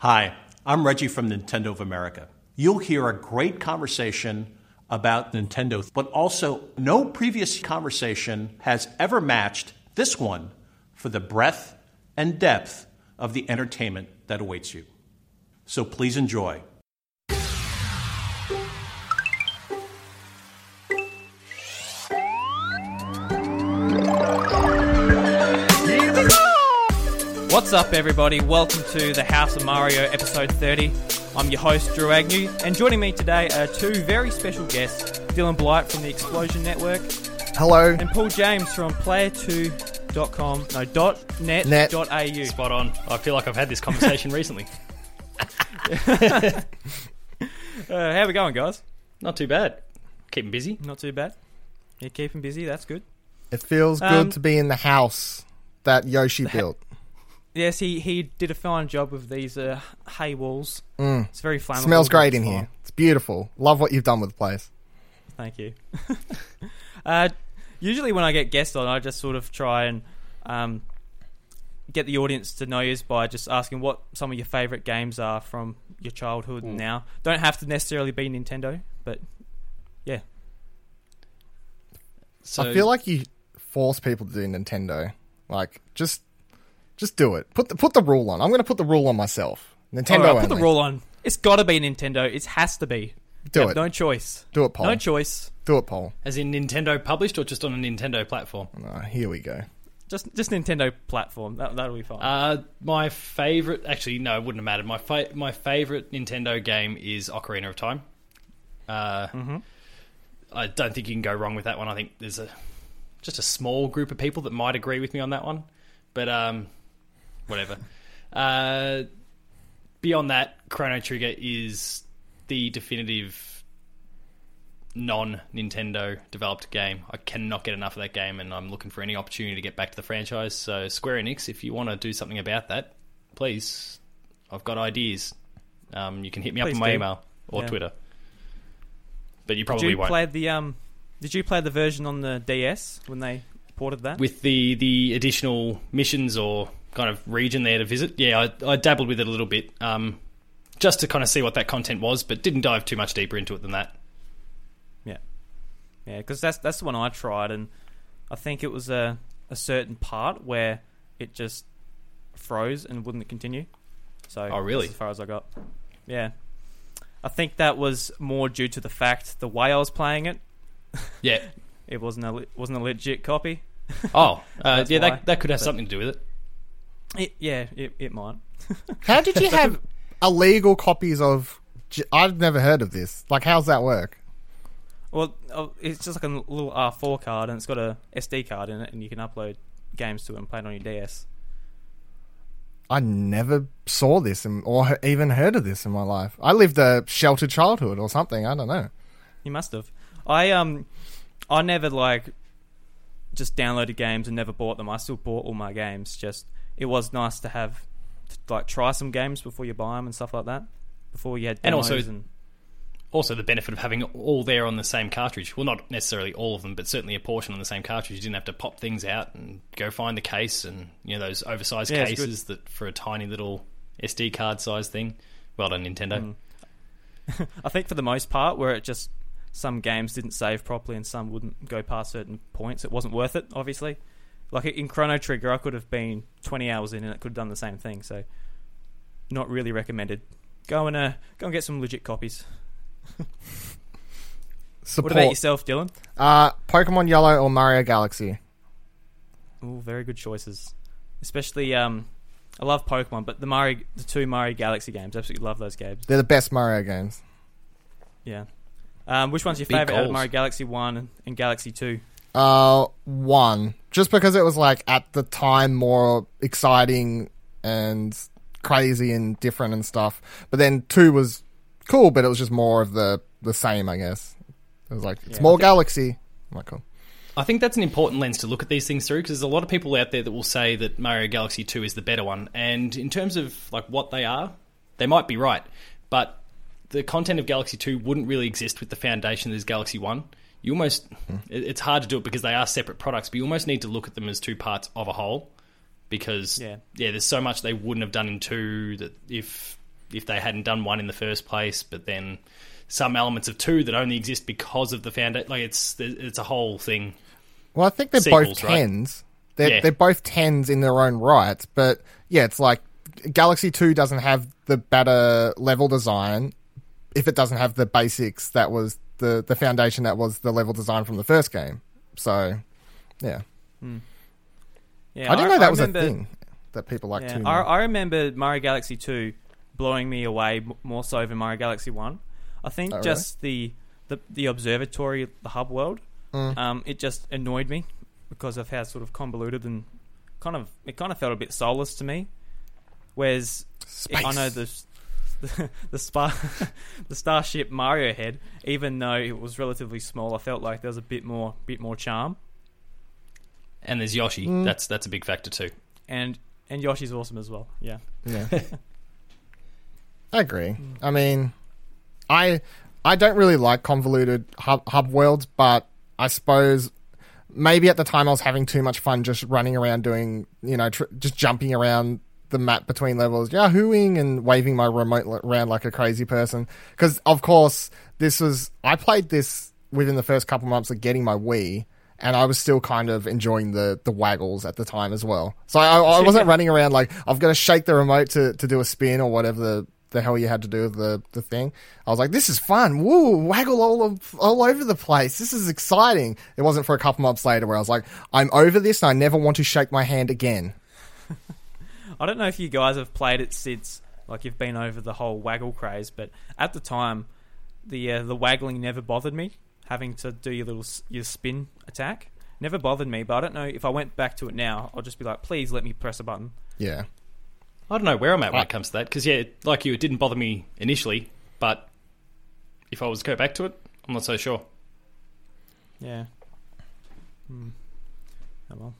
Hi, I'm Reggie from Nintendo of America. You'll hear a great conversation about Nintendo, but also no previous conversation has ever matched this one for the breadth and depth of the entertainment that awaits you. So please enjoy. What's up, everybody? Welcome to the House of Mario episode 30. I'm your host, Drew Agnew, and joining me today are two very special guests Dylan Blight from the Explosion Network Hello. and Paul James from player2.com, no, dot net, Net. dot au. Spot on. I feel like I've had this conversation recently. Uh, how we going, guys? Not too bad. Keeping busy. Not too bad. You're keeping busy, that's good. It feels good Um, to be in the house that Yoshi built. Yes, he, he did a fine job with these uh, hay walls. Mm. It's very flammable. Smells great in here. It's beautiful. Love what you've done with the place. Thank you. uh, usually, when I get guests on, I just sort of try and um, get the audience to know you by just asking what some of your favourite games are from your childhood and now. Don't have to necessarily be Nintendo, but yeah. So I feel like you force people to do Nintendo. Like, just just do it. Put the put the rule on. I'm going to put the rule on myself. Nintendo Alright, put the rule on. It's got to be Nintendo. It has to be. Do You have it. No choice. Do it, Paul. No choice. do it, Paul. as in Nintendo published or just on a Nintendo platform? Ah, here we go. Just just Nintendo platform. That that'll be fine. Uh, my favorite, actually, no, it wouldn't have mattered. My fa- my favorite Nintendo game is Ocarina of Time. Uh, I don't think you can go wrong with that one. I think there's a just a small group of people that might agree with me on that one, but um, whatever. uh, beyond that, Chrono Trigger is the definitive non Nintendo developed game. I cannot get enough of that game, and I'm looking for any opportunity to get back to the franchise. So, Square Enix, if you want to do something about that, please, I've got ideas. Um, you can hit me up Please on my do. email or Yeah. Twitter. But you probably did you won't. play the um? Did you play the version on the DS when they ported that? with the the additional missions or kind of region there to visit. Yeah, I, I dabbled with it a little bit, um, just to kind of see what that content was, but didn't dive too much deeper into it than that. Yeah, yeah, because that's that's the one I tried, and I think it was a a certain part where it just froze and wouldn't continue. So, Oh, really? as far as I got. Yeah, I think that was more due to the fact the way I was playing it. Yeah. It wasn't a wasn't a legit copy. Oh, uh, yeah, why. that that could have But- something to do with it. It, yeah, it, it might. How did you have illegal copies of? I've never heard of this. Like, how's that work? Well, oh, it's just like a little R4 card, and it's got a SD card in it, and you can upload games to it and play it on your DS. I never saw this or even heard of this in my life. I lived a sheltered childhood or something. I don't know. You must have. I um, I never like just downloaded games and never bought them. I still bought all my games. Just it was nice to have to, like try some games before you buy them and stuff like that. Before you had And also- and Also, the benefit of having all there on the same cartridge. Well, not necessarily all of them, but certainly a portion on the same cartridge. You didn't have to pop things out and go find the case and you know those oversized Yeah, cases that for a tiny little SD card size thing. Well done, Nintendo. Mm. I think for the most part, where it just some games didn't save properly and some wouldn't go past certain points, it wasn't worth it. Obviously, like in Chrono Trigger, I could have been twenty hours in and it could have done the same thing. So, not really recommended. Go and uh, go and get some legit copies. Support. What about yourself, Dylan? Uh, Pokemon Yellow or Mario Galaxy? Oh, very good choices. Especially, um, I love Pokemon, but the Mario, the two Mario Galaxy games, absolutely love those games. They're the best Mario games. Yeah. Um, which one's your Big favorite out of. Mario Galaxy One and, and Galaxy Two? Uh, one, just because it was like at the time more exciting and crazy and different and stuff. But then two was cool, but it was just more of the the same, I guess. It was like it's Yeah. more Galaxy. I'm like, cool. I think that's an important lens to look at these things through because there's a lot of people out there that will say that Mario Galaxy 2 is the better one. And in terms of like what they are, they might be right. But the content of Galaxy 2 wouldn't really exist with the foundation that is Galaxy 1. You almost hmm. it- it's hard to do it because they are separate products, but you almost need to look at them as two parts of a whole because Yeah. yeah, there's so much they wouldn't have done in 2 that if if they hadn't done one in the first place, but then some elements of two that only exist because of the foundation. Like it's it's a whole thing. Well, I think they're Sequels, both right? tens. They're Yeah. they're both tens in their own right, but yeah, it's like Galaxy Two doesn't have the better level design if it doesn't have the basics that was the the foundation that was the level design from the first game. So, yeah, Yeah, I didn't know that was remember- a thing that people like Yeah, too. I, I remember Mario Galaxy 2 blowing me away more so than Mario Galaxy 1. I think Oh, really? just the, the the observatory, the hub world, Mm. um, it just annoyed me because of how sort of convoluted and kind of it kind of felt a bit soulless to me. Whereas Space. I know the the the, spa, the Starship Mario head, even though it was relatively small, I felt like there was a bit more bit more charm. And there's Yoshi. Mm. That's that's a big factor too. And and Yoshi's awesome as well. Yeah. Yeah. I agree. I mean, I I don't really like convoluted hub, hub worlds, but I suppose maybe at the time I was having too much fun just running around doing, you know, tr- just jumping around the map between levels, yahooing and waving my remote around like a crazy person. Because of course, this was I played this within the first couple months of getting my Wii. And I was still kind of enjoying the, the waggles at the time as well. So I, I wasn't running around like I've got to shake the remote to, to do a spin or whatever the, the hell you had to do with the, the thing. I was like, this is fun. Woo, waggle all of, all over the place. This is exciting. It wasn't for a couple months later where I was like, I'm over this and I never want to shake my hand again. I don't know if you guys have played it since, like you've been over the whole waggle craze, but at the time, the uh, the waggling never bothered me. Having to do your little your spin attack never bothered me. But I don't know if I went back to it now, I'll just be like, please let me press a button. Yeah. I don't know where I'm at when I- it comes to that because yeah, like you, it didn't bother me initially, but if I was to go back to it, I'm not so sure. Yeah. Hmm. Oh well.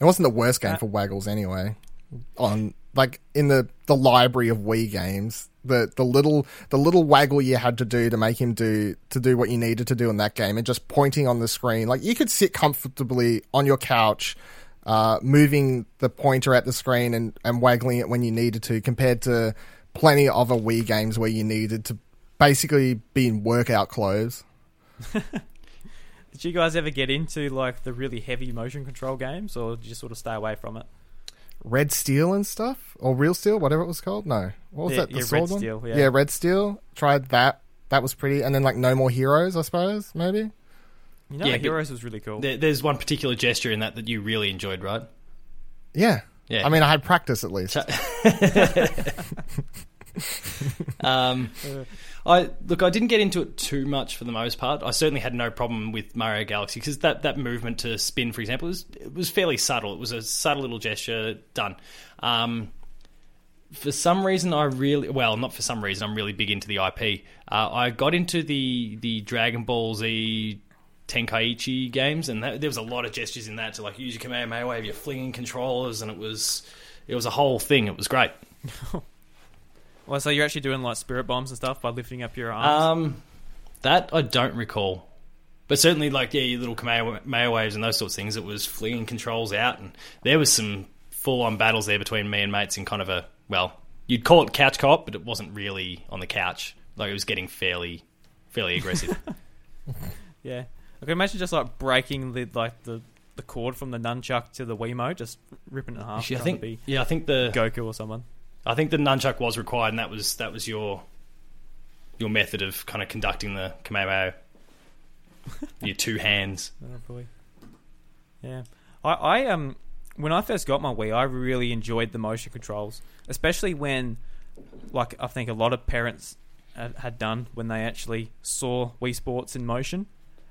It wasn't the worst game Uh, for waggles anyway. On like in the, the library of Wii games, the, the little the little waggle you had to do to make him do to do what you needed to do in that game, and just pointing on the screen, like you could sit comfortably on your couch, uh, moving the pointer at the screen and, and waggling it when you needed to, compared to plenty of other Wii games where you needed to basically be in workout clothes. Did you guys ever get into like the really heavy motion control games, or did you sort of stay away from it? Red Steel and stuff, or Real Steel, whatever it was called. No, what was Yeah, that? The yeah, sword Red one? Steel, yeah. Red Steel. Tried that. That was pretty. And then like No More Heroes, I suppose. Maybe. You know, Yeah, the Heroes was really cool. There, there's one particular gesture in that that you really enjoyed, right? Yeah. Yeah. I mean, I had practice at least. Um, I look, I didn't get into it too much for the most part. I certainly had no problem with Mario Galaxy because that, that movement to spin, for example, was it was fairly subtle. It was a subtle little gesture done. Um, for some reason, I really well, not for some reason, I'm really big into the IP. Uh, I got into the the Dragon Ball Z Tenkaichi games, and that, there was a lot of gestures in that to like use your Kamehameha wave, you're flinging controllers, and it was it was a whole thing. It was great. Well, so you're actually doing like spirit bombs and stuff by lifting up your arms. Um, that I don't recall, but certainly like yeah, your little Kamehameha waves and those sorts of things. It was flinging controls out, and there was some full-on battles there between me and mates in kind of a well, you'd call it couch co-op, but it wasn't really on the couch. Like it was getting fairly, fairly aggressive. Yeah, I can imagine just like breaking the like the, the cord from the nunchuck to the Wiimote, just ripping it in half. Actually, I think to be yeah, I think the Goku or someone. I think the nunchuck was required, and that was that was your your method of kind of conducting the Kamehameha. your two hands. Oh boy. Yeah, I, I um when I first got my Wii, I really enjoyed the motion controls, especially when, like, I think a lot of parents had, had done when they actually saw Wii Sports in motion,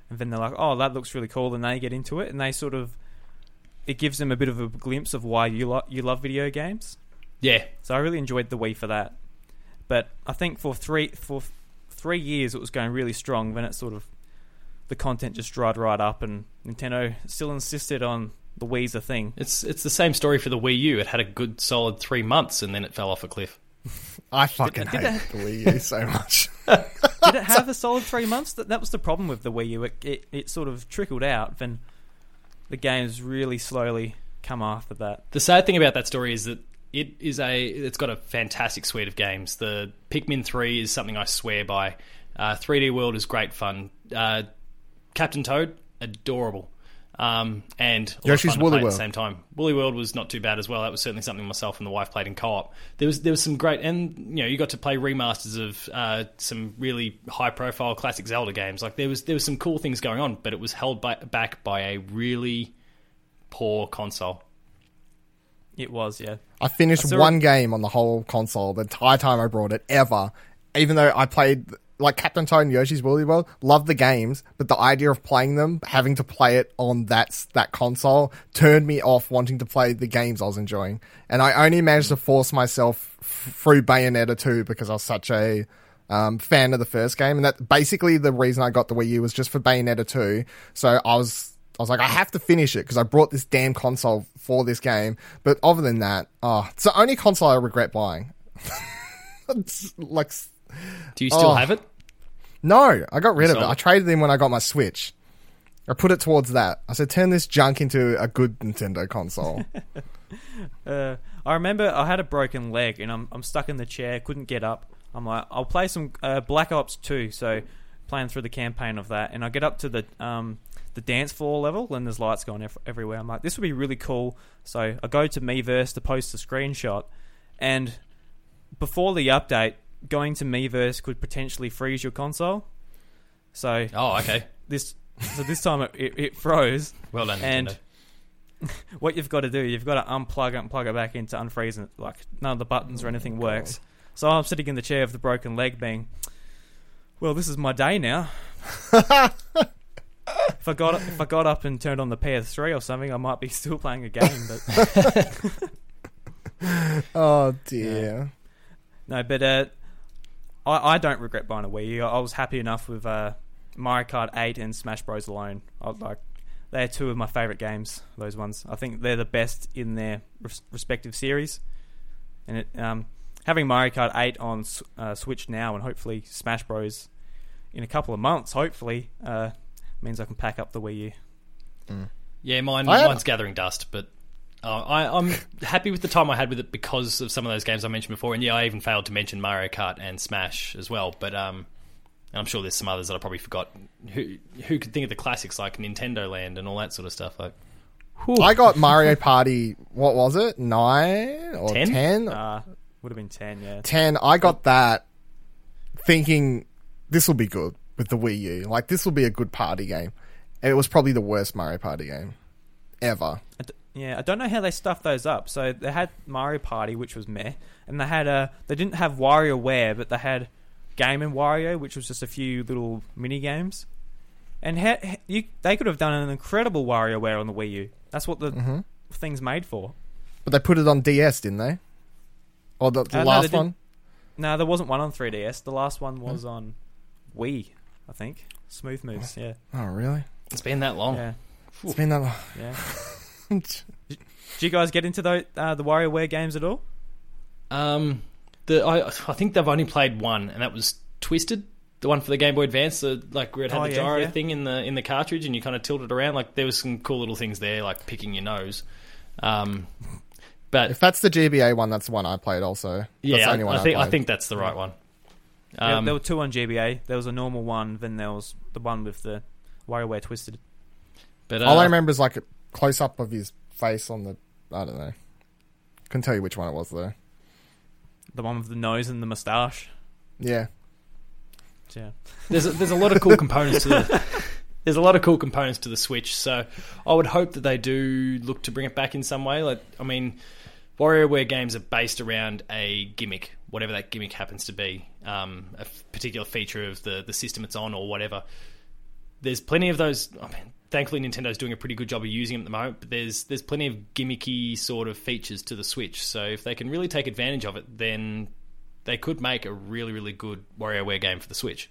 and then they're like, "Oh, that looks really cool," and they get into it, and they sort of it gives them a bit of a glimpse of why you lo- you love video games. Yeah, So I really enjoyed the Wii for that. But I think for three for three years it was going really strong. Then it sort of the content just dried right up, and Nintendo still insisted on the Wii's a thing. it's it's the same story for the Wii U. It had a good solid three months, and then it fell off a cliff. I fucking did hate it- the Wii U so much. Did it have a solid three months? That that was the problem with the Wii U. It it, it sort of trickled out. Then the games really slowly come after that. The sad thing about that story is that it is a it's got a fantastic suite of games. The Pikmin three is something I swear by. Uh, 3D World is great fun. Uh, Captain Toad, adorable. Um, and Yoshi's Woolly play at World. the same time. Woolly World was not too bad as well. That was certainly something myself and the wife played in co-op. There was there was some great, and you know, you got to play remasters of uh, some really high-profile classic Zelda games. Like there was there was some cool things going on, but it was held by, back by a really poor console. It was, yeah. I finished I one it- game on the whole console the entire time I brought it ever. Even though I played like Captain Toad and Yoshi's Woolly World, loved the games, but the idea of playing them, having to play it on that that console, turned me off wanting to play the games I was enjoying. And I only managed to force myself f- through Bayonetta 2 because I was such a um, fan of the first game, and that basically the reason I got the Wii U was just for Bayonetta 2. So I was I was like, I have to finish it because I brought this damn console for this game. But other than that, oh, it's the only console I regret buying. like, Do you still Oh. have it? no, I got rid of it. Sold. I traded in when I got my Switch. I put it towards that. I said, turn this junk into a good Nintendo console. Uh, I remember I had a broken leg and I'm I'm stuck in the chair, couldn't get up. I'm like, I'll play some uh, Black Ops 2, so playing through the campaign of that, and I get up to the um the dance floor level and there's lights going ev- everywhere. I'm like, this would be really cool. So I go to Miiverse to post a screenshot, and before the update, going to Miiverse could potentially freeze your console. So Oh, okay. this so this time it, it, it froze. Well done, And- Nintendo. what you've got to do, you've got to unplug it and plug it back in to unfreeze it. Like none of the buttons or anything oh works. So I'm sitting in the chair with the broken leg, being, well, this is my day now. if I got if I got up and turned on the PS3 or something, I might be still playing a game. But oh dear. no, but uh, I I don't regret buying a Wii U. I was happy enough with uh, Mario Kart 8 and Smash Bros. alone. I like. They're two of my favorite games. Those ones, I think they're the best in their res- respective series. And it, um, having Mario Kart 8 on uh, Switch now, and hopefully Smash Bros. in a couple of months, hopefully, uh, means I can pack up the Wii U. Yeah, mine I had- mine's gathering dust, but uh, I, I'm happy with the time I had with it because of some of those games I mentioned before. And yeah, I even failed to mention Mario Kart and Smash as well. But um, and I'm sure there's some others that I probably forgot. Who who could think of the classics like Nintendo Land and all that sort of stuff? Like, I got Mario Party, what was it? Nine or Ten? ten? Uh, would have been 10, yeah. 10 i got that thinking this will be good with the wii u like this will be a good party game it was probably the worst mario party game ever I d- yeah, I don't know how they stuffed those up. So they had Mario Party, which was meh, and they had uh, they didn't have WarioWare, but they had Game and Wario, which was just a few little mini games. And you, they could have done an incredible WarioWare on the Wii U. That's what the Mm-hmm. thing's made for. but they put it on ds didn't they or the, the Uh, last didn't. one No, there wasn't one on 3DS. The last one was on Wii, I think. Smooth Moves, yeah, oh really it's been that long. yeah, it's been that long yeah. Did you guys get into the uh, the WarioWare games at all? Um, the I I think they've only played one, and that was Twisted, the one for the Game Boy Advance. The, like where it had Oh, the yeah, gyro yeah. thing in the in the cartridge, and you kind of tilted around. Like there was some cool little things there, like picking your nose. Um, but if that's the gba one that's the one i played also that's yeah, the only one I, I think I played. think that's the right one. There- Um, there were two on GBA. There was a normal one, then there was the one with the WarioWare Twisted. but uh, all i remember is like a close-up of his face on the i don't know couldn't tell you which one it was though The one with the nose and the moustache. yeah Yeah. there's a, there's a lot of cool components to the there's a lot of cool components to the Switch. So I would hope that they do look to bring it back in some way. Like I mean, WarioWare games are based around a gimmick, whatever that gimmick happens to be, um, a f- particular feature of the the system it's on or whatever. There's plenty of those. I mean, thankfully, Nintendo's doing a pretty good job of using them at the moment. But there's there's plenty of gimmicky sort of features to the Switch. So if they can really take advantage of it, then they could make a really really good WarioWare game for the Switch.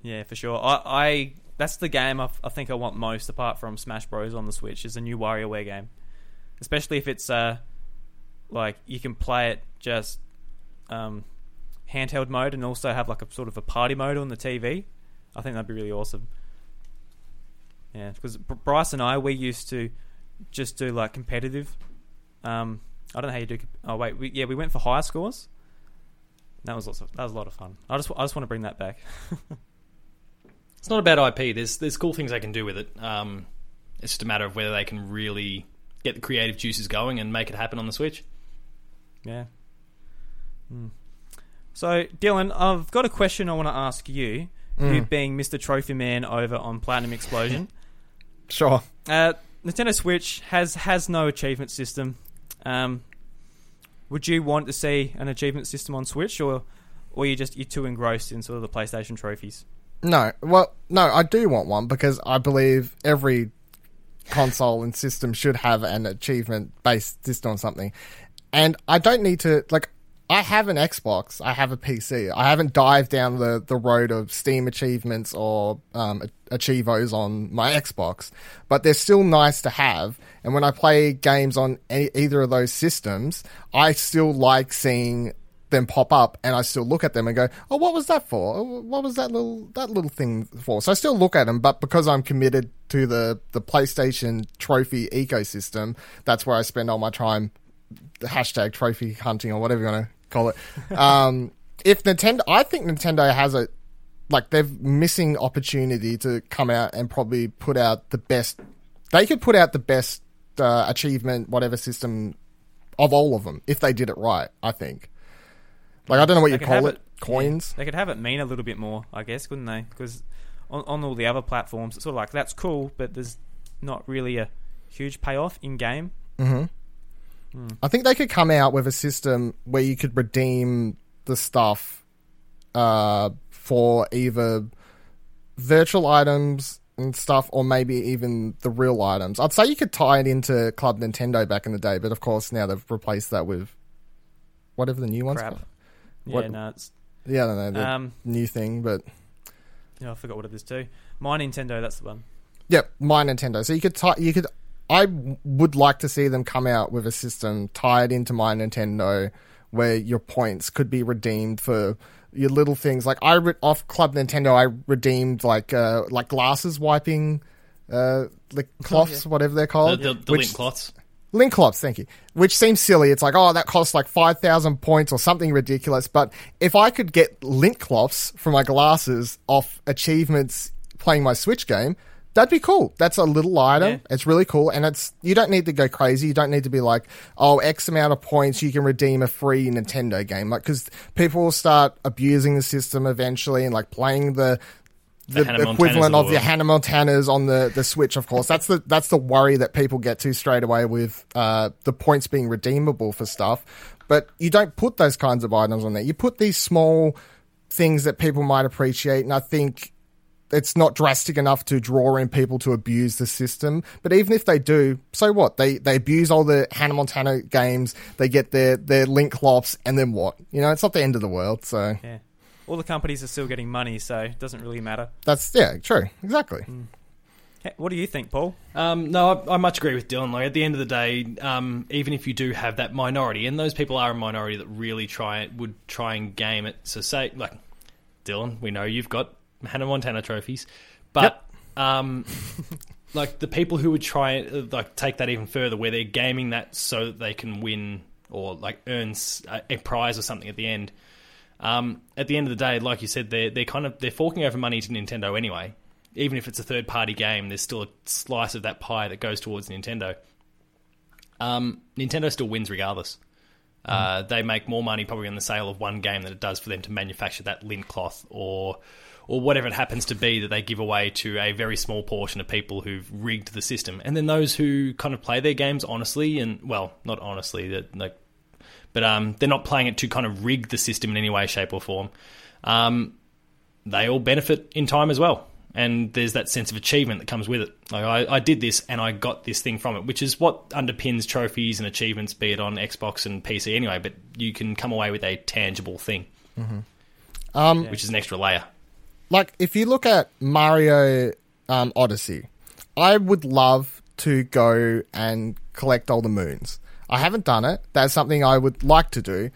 Yeah, for sure. I, I that's the game I, think I want most, apart from Smash Bros on the Switch, is a new WarioWare game. Especially if it's uh, like you can play it just um, handheld mode and also have like a sort of a party mode on the TV. I think that'd be really awesome. Yeah, because Bryce and I we used to just do like competitive um, I don't know how you do. Oh wait, we, yeah, we went for higher scores. That was lots of, that was a lot of fun. I just I just want to bring that back. It's not about IP. There's there's cool things they can do with it. Um, it's just a matter of whether they can really get the creative juices going and make it happen on the Switch. Yeah. Hmm. So, Dylan, I've got a question I want to ask you. You being Mr. Trophy Man over on Platinum Explosion. Sure. uh, Nintendo Switch has has no achievement system. Um, would you want to see an achievement system on Switch, or or you just you're too engrossed in sort of the PlayStation trophies? No, well, no, I do want one because I believe every console and system should have an achievement based system on something. And I don't need to like I have an Xbox, I have a PC. I haven't dived down the, the road of Steam achievements or um, achievos on my Xbox, but they're still nice to have. And when I play games on either of those systems, I still like seeing them pop up, and I still look at them and go, "Oh, what was that for? Oh, What was that little that little thing for?" So I still look at them, but because I'm committed to the the PlayStation trophy ecosystem, that's where I spend all my time hashtag trophy hunting or whatever you want to call it. um, if Nintendo, I think Nintendo has a like they're missing opportunity to come out and probably put out the best. They could put out the best uh, achievement, whatever system of all of them if they did it right. I think. Like I don't know what They you call have it, coins. Yeah, they could have it mean a little bit more, I guess, couldn't they? Because on, on all the other platforms, it's sort of like that's cool, but there's not really a huge payoff in game. I think they could come out with a system where you could redeem the stuff uh, for either virtual items and stuff, or maybe even the real items. I'd say you could tie it into Club Nintendo back in the day, but of course now they've replaced that with whatever the new one's Crap. called. Yeah, no, it's Yeah, I don't know the um, new thing, but yeah, I forgot what it is too. My Nintendo, that's the one. Yep, my Nintendo. So you could tie, you could. I w- would like to see them come out with a system tied into my Nintendo, where your points could be redeemed for your little things. Like I re- off Club Nintendo, I redeemed like uh like glasses wiping, uh like cloths, whatever they're called. the, the which- link cloths. Link cloths, thank you. Which seems silly. It's like, oh, that costs like 5,000 points or something ridiculous. But if I could get link cloths for my glasses off achievements playing my Switch game, that'd be cool. That's a little item. Yeah. It's really cool. And it's, you don't need to go crazy. You don't need to be like, oh, X amount of points, you can redeem a free Nintendo game. Like, cause people will start abusing the system eventually and like playing the, the, Montanas equivalent of of the. Hannah Montana's on the, the Switch, of course. That's the that's the worry that people get to straight away with uh, the points being redeemable for stuff. But you don't put those kinds of items on there. You put these small things that people might appreciate, and I think it's not drastic enough to draw in people to abuse the system. But even if they do, so what? They they abuse all the Hannah Montana games. They get their their link clops, and then what? You know, it's not the end of the world. So Yeah, all the companies are still getting money, so it doesn't really matter. that's yeah, true, exactly. Hey, What do you think, Paul? Um, no, I, I much agree with Dylan. Like at the end of the day, um, even if you do have that minority, and those people are a minority that really try would try and game it. So say like Dylan, we know you've got Hannah Montana trophies, but um, like the people who would try like take that even further, where they're gaming that so that they can win or like earn a prize or something at the end. Um, at the end of the day, like you said, they're they're kind of they're forking over money to Nintendo anyway. Even if it's a third party game, there's still a slice of that pie that goes towards Nintendo. Um, Nintendo still wins regardless. Uh, they make more money probably on the sale of one game than it does for them to manufacture that lint cloth or or whatever it happens to be that they give away to a very small portion of people who've rigged the system. And then those who kind of play their games honestly and well, not honestly, that like but um, they're not playing it to kind of rig the system in any way, shape, or form. Um, they all benefit in time as well. And there's that sense of achievement that comes with it. Like I, I did this and I got this thing from it, which is what underpins trophies and achievements, be it on Xbox and PC anyway. But you can come away with a tangible thing, Um, which is an extra layer. Like if you look at Mario um, Odyssey, I would love to go and collect all the moons. I haven't done it. That's something I would like to do.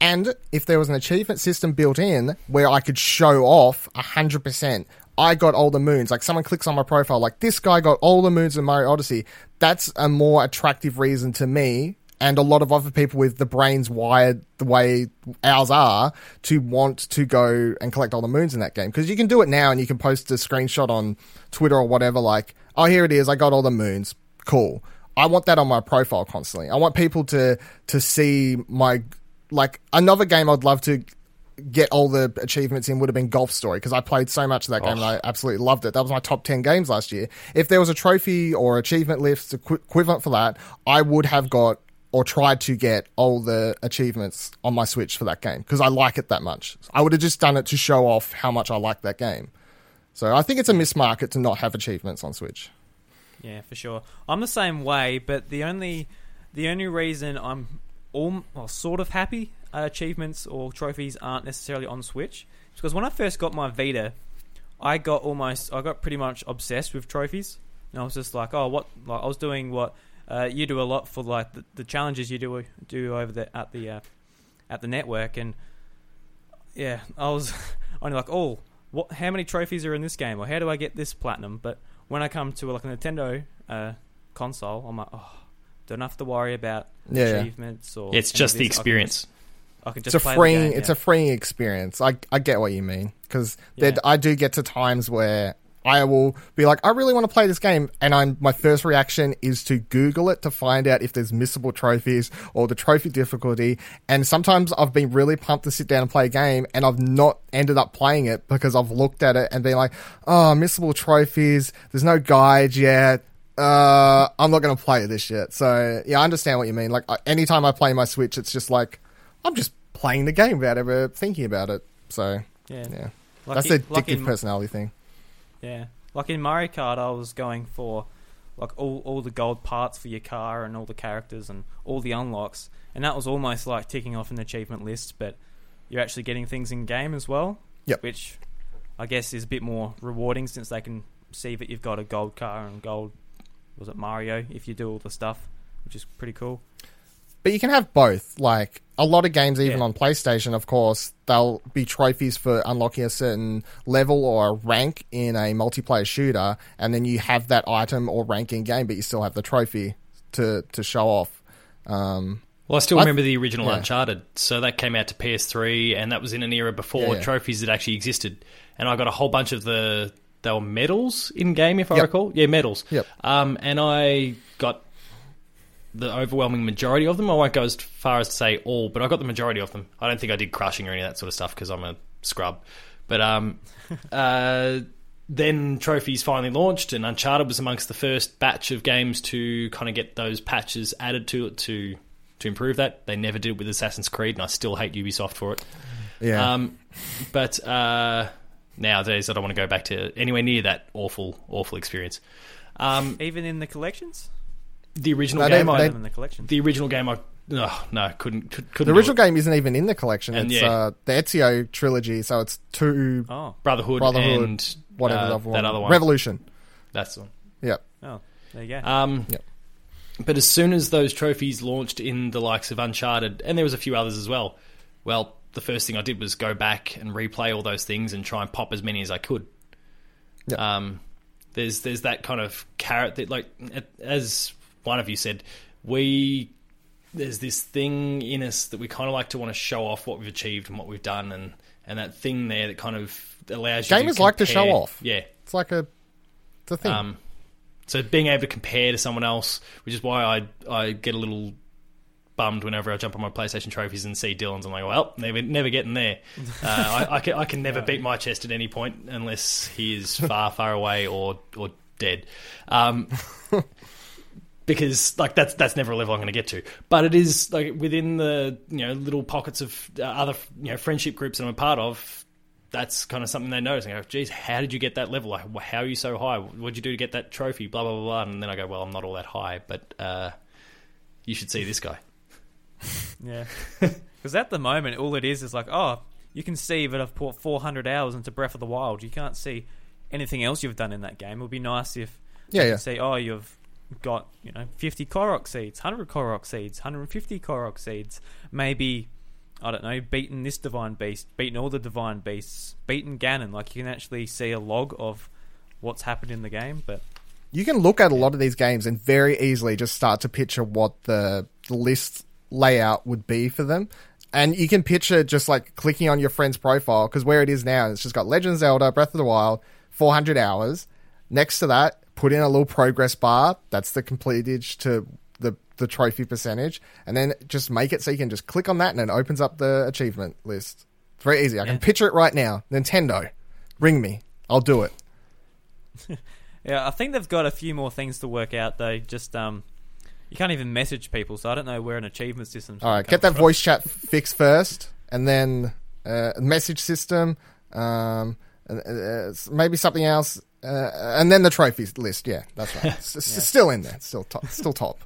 And if there was an achievement system built in where I could show off 100%, I got all the moons. Like someone clicks on my profile, like this guy got all the moons in Mario Odyssey. That's a more attractive reason to me and a lot of other people with the brains wired the way ours are to want to go and collect all the moons in that game. Because you can do it now and you can post a screenshot on Twitter or whatever, like, oh, here it is, I got all the moons. Cool. I want that on my profile constantly. I want people to to see my like another game I'd love to get all the achievements in would have been Golf Story because I played so much of that game and I absolutely loved it. That was my top 10 games last year. If there was a trophy or achievement list equivalent for that, I would have got or tried to get all the achievements on my Switch for that game because I like it that much. I would have just done it to show off how much I like that game. So I think it's a mismarket to not have achievements on Switch. Yeah, for sure. I'm the same way, but the only the only reason I'm all well, sort of happy uh, achievements or trophies aren't necessarily on Switch is because when I first got my Vita, I got almost I got pretty much obsessed with trophies, and I was just like, oh, what? Like I was doing what uh, you do a lot for like the, the challenges you do do over the at the uh, at the network, and yeah, I was only like, oh, what? How many trophies are in this game, or how do I get this platinum? But when I come to like a Nintendo uh, console, I'm like, oh, don't have to worry about Yeah, yeah. achievements or. It's just the this. I can experience. just- I can It's a freeing. Game, It's yeah. a freeing experience. I I get what you mean because Yeah. I do get to times where I will be like, I really want to play this game, and I'm my first reaction is to Google it to find out if there's missable trophies or the trophy difficulty. And sometimes I've been really pumped to sit down and play a game, and I've not ended up playing it because I've looked at it and been like, oh, missable trophies. There's no guide yet. Uh, I'm not going to play this shit. So yeah, I understand what you mean. Like anytime I play my Switch, it's just like I'm just playing the game without ever thinking about it. So yeah. yeah, Like that's the addictive in- personality thing. Yeah, like in Mario Kart, I was going for like all all the gold parts for your car and all the characters and all the unlocks, and that was almost like ticking off an achievement list. But you're actually getting things in game as well. Yep. Which I guess is a bit more rewarding since they can see that you've got a gold car and gold. Was it Mario? If you do all the stuff, which is pretty cool. But you can have both. Like a lot of games, even Yeah. on PlayStation, of course, they'll be trophies for unlocking a certain level or a rank in a multiplayer shooter, and then you have that item or rank in game, but you still have the trophy to to show off. Um, Well, I still I- remember the original yeah. Uncharted. So that came out to PS3, and that was in an era before Yeah, trophies had actually existed. And I got a whole bunch of the they were medals in game, if I Yep. recall. Yeah, medals. Yep. Um, and I got the overwhelming majority of them. I won't go as far as to say all, but I got the majority of them. I don't think I did crushing or any of that sort of stuff because I'm a scrub. But um, uh, then trophies finally launched, and Uncharted was amongst the first batch of games to kind of get those patches added to it to to improve that. They never did it with Assassin's Creed, and I still hate Ubisoft for it. yeah, Um, but uh, nowadays, I don't want to go back to anywhere near that awful, awful experience. Um, Even in the collections, the original they- game, I, they- in the collection. the original game, I oh, no, couldn't, could, the original game isn't even in the collection. And it's yeah. uh, the Ezio trilogy, so it's two oh, Brotherhood, Brotherhood, and whatever uh, the other one. that other one. Revolution. That's the one. Yep. oh, there you go. Um, Yep. But as soon as those trophies launched in the likes of Uncharted, and there was a few others as well, well, the first thing I did was go back and replay all those things and try and pop as many as I could. Yep. Um, there's there's that kind of carrot that, like, as one of you said, we there's this thing in us that we kind of like to want to show off what we've achieved and what we've done, and and that thing there that kind of allows you. Gamers to like to show off. Yeah. It's like a it's a thing. Um, so being able to compare to someone else, which is why I I get a little bummed whenever I jump on my PlayStation trophies and see Dylan's. I'm like, well, never never getting there. Uh, I, I can I can never beat my chest at any point unless he is far far away or or dead. Um, because like that's that's never a level I'm going to get to. But it is like within the you know little pockets of uh, other you know friendship groups that I'm a part of. That's kind of something they notice. And go, geez, how did you get that level? Like, how are you so high? What'd you do to get that trophy? Blah blah blah blah. And then I go, well, I'm not all that high, but uh, you should see this guy. Yeah, because at the moment, all it is is like, oh, you can see that I've put 400 hours into Breath of the Wild. You can't see anything else you've done in that game. It would be nice if yeah, you yeah. can see, oh, you've got you know 50 Korok seeds, 100 Korok seeds, 150 Korok seeds. Maybe I don't know, beaten this divine beast, beaten all the divine beasts, beaten Ganon. Like you can actually see a log of what's happened in the game, but you can look at a lot of these games and very easily just start to picture what the, list layout would be for them. And you can picture just like clicking on your friend's profile because where it is now, it's just got Legend Zelda, Breath of the Wild, 400 hours. Next to that, put in a little progress bar. That's the completage to the the trophy percentage, and then just make it so you can just click on that and it opens up the achievement list. It's very easy. I can Yeah. picture it right now. Nintendo, ring me. I'll do it. Yeah, I think they've got a few more things to work out though. Just um, you can't even message people, so I don't know where an achievement system. All right, get that voice chat fixed first, and then uh, message system, um, uh, uh, maybe something else, uh, and then the trophies list. Yeah, that's right. It's, it's still in there. It's still top. Still top.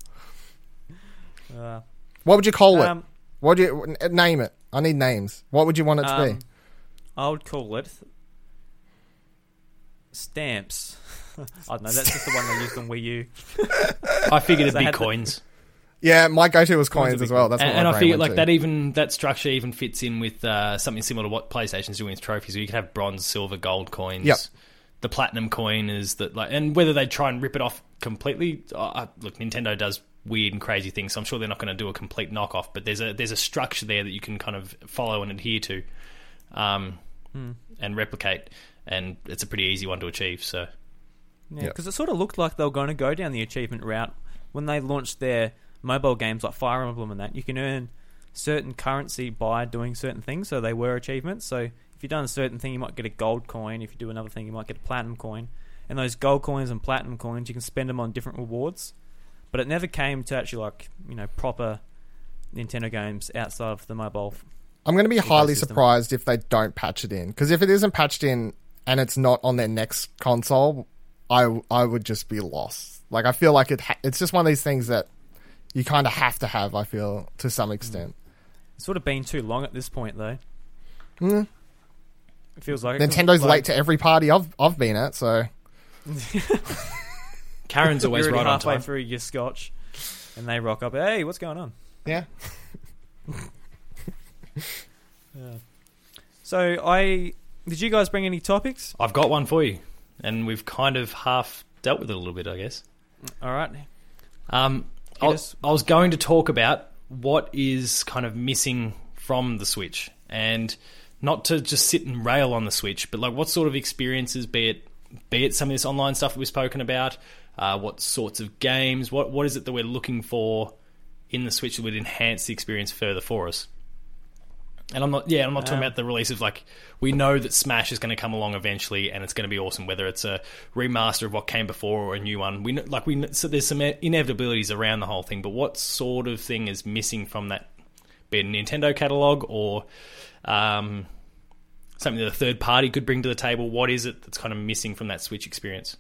Uh, What would you call it? um, What would you name it? I need names. What would you want it to um, be? I would call it stamps. I don't know. That's just the one they used on Wii U. I figured it'd be had the- coins. Yeah, my go-to was Coins coins as well. That's and, my and I brain figured like to. that even that structure even fits in with uh, something similar to what PlayStation's doing with trophies. Where you can have bronze, silver, gold coins. Yep. The platinum coin is that like, and whether they try and rip it off completely. Uh, look, Nintendo does weird and crazy things, so I'm sure they're not going to do a complete knockoff. But there's a there's a structure there that you can kind of follow and adhere to, um, and replicate, and it's a pretty easy one to achieve. So Yeah, Yep. because it sort of looked like they were going to go down the achievement route when they launched their mobile games like Fire Emblem and that. You can earn certain currency by doing certain things, so they were achievements. So if you've done a certain thing, you might get a gold coin. If you do another thing, you might get a platinum coin. And those gold coins and platinum coins, you can spend them on different rewards. But it never came to actually like you know proper Nintendo games outside of the mobile. I'm going to be highly ecosystem. surprised if they don't patch it in. Because if it isn't patched in and it's not on their next console, I I would just be lost. Like I feel like it ha- it's just one of these things that you kind of have to have. I feel to some extent. It's sort of been too long at this point, though. Mm. It feels like Nintendo's like, late to every party I've I've been at, so Karen's always You're already right on halfway time. through your scotch, and they rock up. Hey, what's going on? yeah. So I did you guys bring any topics? I've got one for you, and we've kind of half dealt with it a little bit, I guess. All right. Um, I, was. I was going to talk about what is kind of missing from the Switch, and not to just sit and rail on the Switch, but like what sort of experiences, be it be it some of this online stuff that we've spoken about, uh, what sorts of games, what what is it that we're looking for in the Switch that would enhance the experience further for us. And I'm not, yeah, I'm not talking Um, about the release of like we know that Smash is going to come along eventually, and it's going to be awesome. Whether it's a remaster of what came before or a new one, we like we so there's some inevitabilities around the whole thing. But what sort of thing is missing from that, be it a Nintendo catalog or um, something that a third party could bring to the table? What is it that's kind of missing from that Switch experience?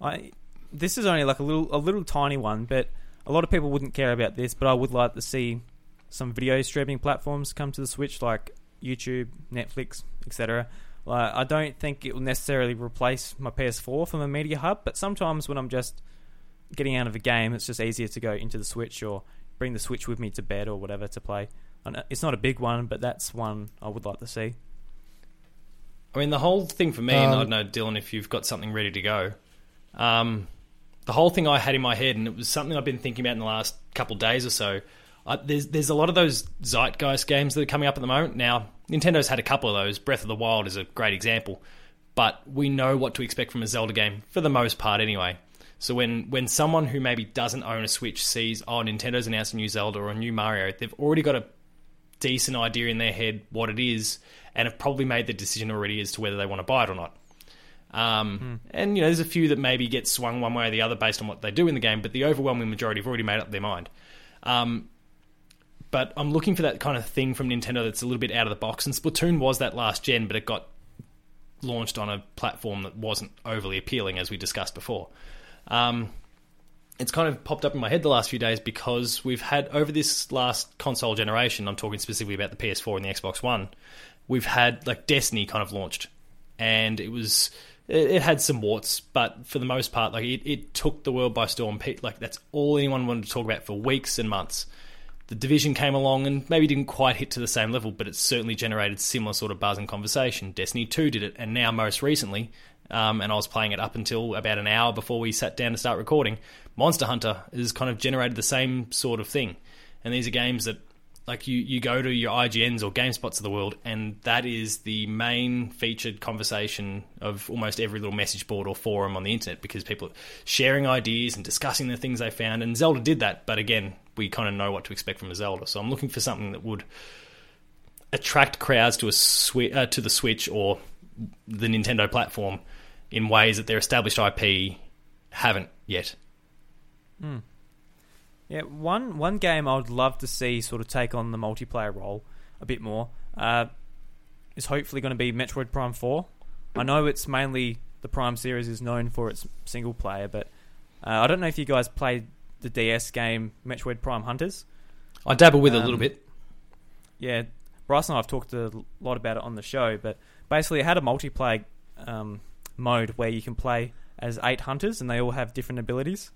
I this is only like a little a little tiny one, but a lot of people wouldn't care about this. But I would like to see some video streaming platforms come to the Switch, like YouTube, Netflix, etc. Like, I don't think it will necessarily replace my PS4 from a media hub, but sometimes when I'm just getting out of a game, it's just easier to go into the Switch or bring the Switch with me to bed or whatever to play. And it's not a big one, but that's one I would like to see. I mean, the whole thing for me, and I Um, don't know, Dylan, if you've got something ready to go. Um, the whole thing I had in my head, and it was something I've been thinking about in the last couple of days or so. I, there's there's a lot of those zeitgeist games that are coming up at the moment. Now, Nintendo's had a couple of those. Breath of the Wild is a great example, but we know what to expect from a Zelda game for the most part, anyway. So when when someone who maybe doesn't own a Switch sees, oh, Nintendo's announced a new Zelda or a new Mario, they've already got a decent idea in their head what it is, and have probably made the decision already as to whether they want to buy it or not. Um, And you know, there's a few that maybe get swung one way or the other based on what they do in the game, but the overwhelming majority have already made up their mind. Um, but I'm looking for that kind of thing from Nintendo that's a little bit out of the box. And Splatoon was that last gen, but it got launched on a platform that wasn't overly appealing, as we discussed before. Um, it's kind of popped up in my head the last few days because we've had over this last console generation. I'm talking specifically about the PS4 and the Xbox One. We've had like Destiny kind of launched, and it was it, it had some warts, but for the most part, like it, it took the world by storm. Like that's all anyone wanted to talk about for weeks and months. The division came along and maybe didn't quite hit to the same level, but it certainly generated similar sort of buzz and conversation. Destiny 2 did it, and now most recently, um, and I was playing it up until about an hour before we sat down to start recording. Monster Hunter has kind of generated the same sort of thing, and these are games that like you, you go to your IGNs or GameSpots of the world, and that is the main featured conversation of almost every little message board or forum on the internet because people are sharing ideas and discussing the things they found. And Zelda did that, but again, we kind of know what to expect from a Zelda. So I'm looking for something that would attract crowds to a swi- uh, to the Switch or the Nintendo platform in ways that their established IP haven't yet. Yeah, one one game I would love to see sort of take on the multiplayer role a bit more uh, is hopefully going to be Metroid Prime Four. I know it's mainly the Prime series is known for its single player, but uh, I don't know if you guys played the DS game Metroid Prime Hunters. I dabble with it a Um, little bit. Yeah, Bryce and I have talked a lot about it on the show, but basically it had a multiplayer um, mode where you can play as eight hunters and they all have different abilities.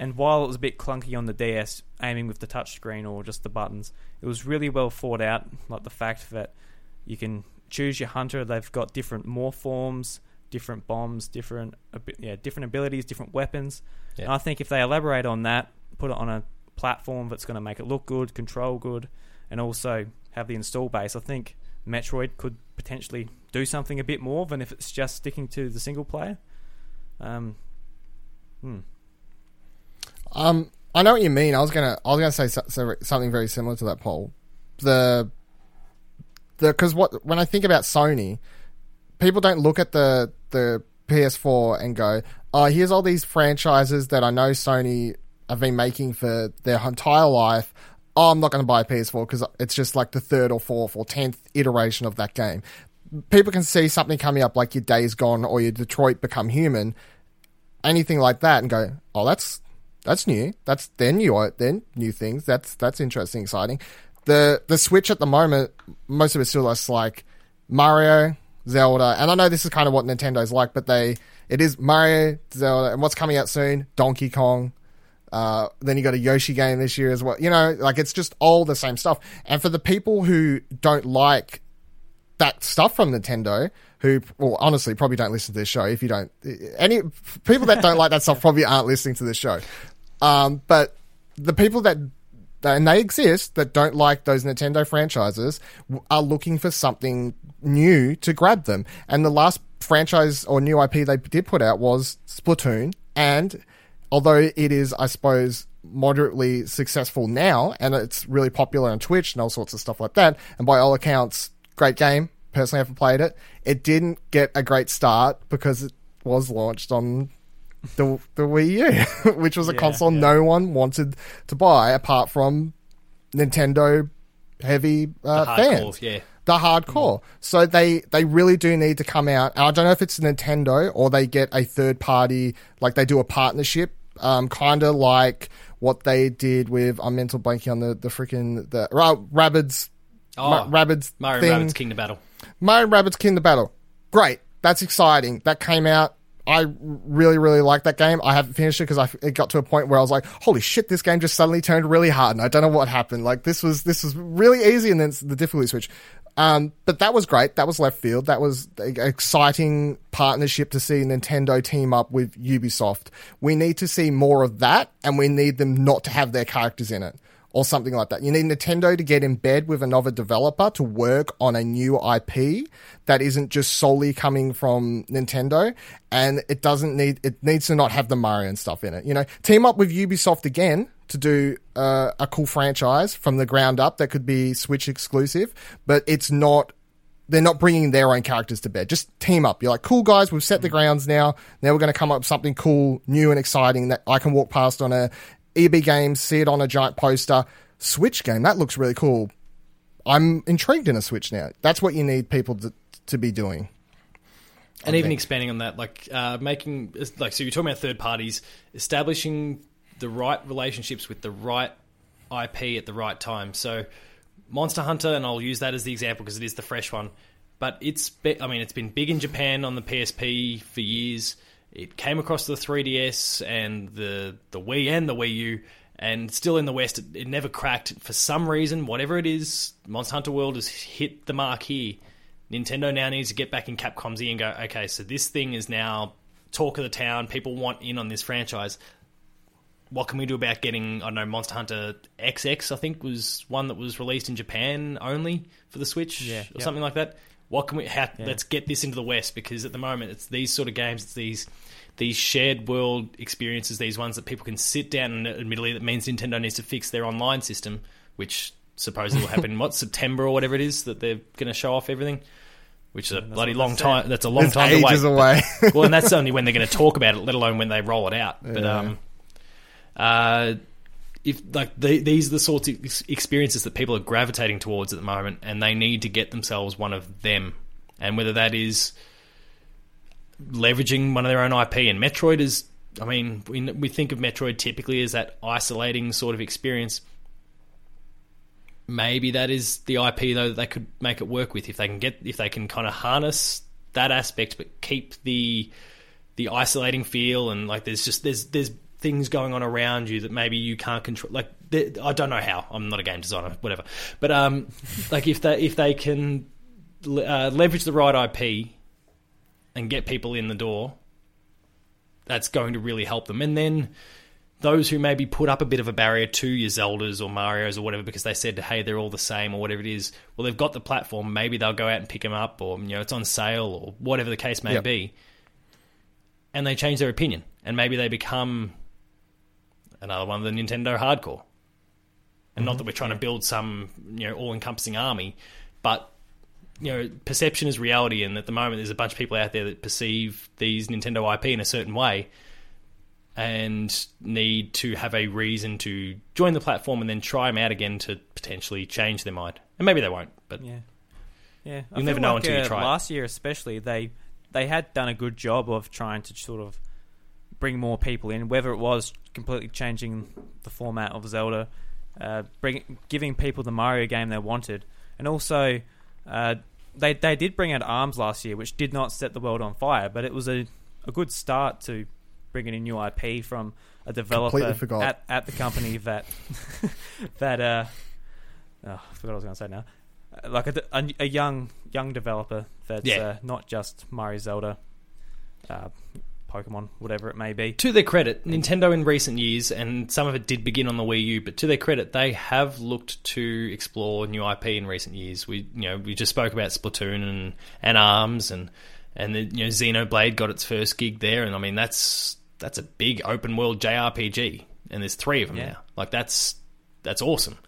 And while it was a bit clunky on the DS, aiming with the touchscreen or just the buttons, it was really well thought out. Like the fact that you can choose your hunter; they've got different morph forms, different bombs, different yeah, different abilities, different weapons. Yeah. And I think if they elaborate on that, put it on a platform that's going to make it look good, control good, and also have the install base, I think Metroid could potentially do something a bit more than if it's just sticking to the single player. Um, hmm. Um, I know what you mean. I was gonna, I was gonna say so, so, something very similar to that Paul. The, the because what when I think about Sony, people don't look at the the PS4 and go, "Oh, here's all these franchises that I know Sony have been making for their entire life." Oh, I'm not going to buy a PS4 because it's just like the third or fourth or tenth iteration of that game. People can see something coming up like your Days Gone or your Detroit Become Human, anything like that, and go, "Oh, that's that's new. That's they're new. They're new things. That's that's interesting, exciting." The the Switch at the moment, most of it's still just like Mario, Zelda, and I know this is kind of what Nintendo's like, but they it is Mario, Zelda, and what's coming out soon, Donkey Kong. Uh, then you got a Yoshi game this year as well. You know, like it's just all the same stuff. And for the people who don't like that stuff from Nintendo, who, well, honestly, probably don't listen to this show. If you don't, any people that don't like that stuff probably aren't listening to this show. Um, but the people that, and they exist, that don't like those Nintendo franchises are looking for something new to grab them. And the last franchise or new IP they did put out was Splatoon. And although it is, I suppose, moderately successful now, and it's really popular on Twitch and all sorts of stuff like that, and by all accounts, great game. Personally, I haven't played it. It didn't get a great start because it was launched on the the Wii U, which was a Yeah, console yeah. no one wanted to buy apart from Nintendo heavy uh, Hardcore, fans yeah. the hardcore. So they they really do need to come out. And I don't know if it's Nintendo or they get a third party, like they do a partnership, um, kind of like what they did with I'm mental blanking on the the freaking the uh, Rabbids. Oh, Ma- Rabbids Mario thing. Rabbids Kingdom Battle. Mario Rabbids Kingdom Battle. Great. That's exciting. That came out. I really, really like that game. I haven't finished it because it got to a point where I was like, "Holy shit! This game just suddenly turned really hard, and I don't know what happened. Like this was this was really easy, and then the difficulty switch." Um, but that was great. That was left field. That was an exciting partnership to see Nintendo team up with Ubisoft. We need to see more of that, and we need them not to have their characters in it or something like that. You need Nintendo to get in bed with another developer to work on a new IP that isn't just solely coming from Nintendo, and it doesn't need it needs to not have the Mario and stuff in it. You know, team up with Ubisoft again to do uh, a cool franchise from the ground up that could be Switch exclusive, but it's not they're not bringing their own characters to bed. Just team up. You're like, cool guys, we've set the grounds now. Now we're going to come up with something cool, new and exciting that I can walk past on a EB Games, see it on a giant poster. Switch game, that looks really cool. I'm intrigued in a Switch now. That's what you need people to, to be doing. and even expanding on that, like uh, making like so you're talking about third parties establishing the right relationships with the right IP at the right time. So Monster Hunter, and I'll use that as the example because it is the fresh one. But it's be- I mean it's been big in Japan on the PSP for years. It came across the 3DS and the the Wii and the Wii U, and still in the West, it, it never cracked for some reason. Whatever it is, Monster Hunter World has hit the mark here Nintendo now needs to get back in Capcom's ear and go, okay, so this thing is now talk of the town. People want in on this franchise. What can we do about getting, I don't know, Monster Hunter XX, I think, was one that was released in Japan only for the Switch Yeah, or yep. something like that. What can we, how, Yeah. let's get this into the West because at the moment it's these sort of games, it's these these shared world experiences, these ones that people can sit down and admittedly that means Nintendo needs to fix their online system, which supposedly will happen in what, September or whatever it is that they're going to show off everything, which is a bloody long time. That's a long It's time to wait. ages away. well, and that's only when they're going to talk about it, let alone when they roll it out. But Yeah. um, uh, if like the, these are the sorts of experiences that people are gravitating towards at the moment, and they need to get themselves one of them, and whether that is leveraging one of their own IP. And Metroid is, I mean, we we think of Metroid typically as that isolating sort of experience. Maybe that is the IP though that they could make it work with if they can get if they can kind of harness that aspect, but keep the the isolating feel and like there's just there's there's things going on around you that maybe you can't control. Like there- I don't know how. I'm not a game designer, whatever. But um, like if they if they can uh, leverage the right IP and get people in the door, that's going to really help them. And then those who maybe put up a bit of a barrier to your Zeldas or Mario's or whatever because they said, hey, they're all the same or whatever it is, well, they've got the platform. Maybe they'll go out and pick them up or, you know, it's on sale or whatever the case may Yep. be. And they change their opinion. And maybe they become another one of the Nintendo hardcore. And not that we're trying to build some, you know, all encompassing army, but you know, perception is reality, and at the moment, there's a bunch of people out there that perceive these Nintendo IP in a certain way, and need to have a reason to join the platform and then try them out again to potentially change their mind. And maybe they won't, but Yeah, yeah. I You'll never know like, until you uh, try it. Last year, especially, they they had done a good job of trying to sort of bring more people in. Whether it was completely changing the format of Zelda, uh, bring giving people the Mario game they wanted, and also uh, they they did bring out Arms last year, which did not set the world on fire, but it was a a good start to bringing in new IP from a developer at at the company that that uh oh, I forgot what I was going to say now. Uh, Like a, a, a young young developer that's Yeah. uh, not just Mario Zelda, uh, Pokemon, whatever it may be. to their credit, Nintendo in recent years, and some of it did begin on the Wii U, but to their credit, they have looked to explore new IP in recent years. We, you know, we just spoke about Splatoon and, and Arms, and and the, you know, Xenoblade got its first gig there, and I mean that's that's a big open world JRPG, and there's three of them Yeah. now. Like that's that's awesome.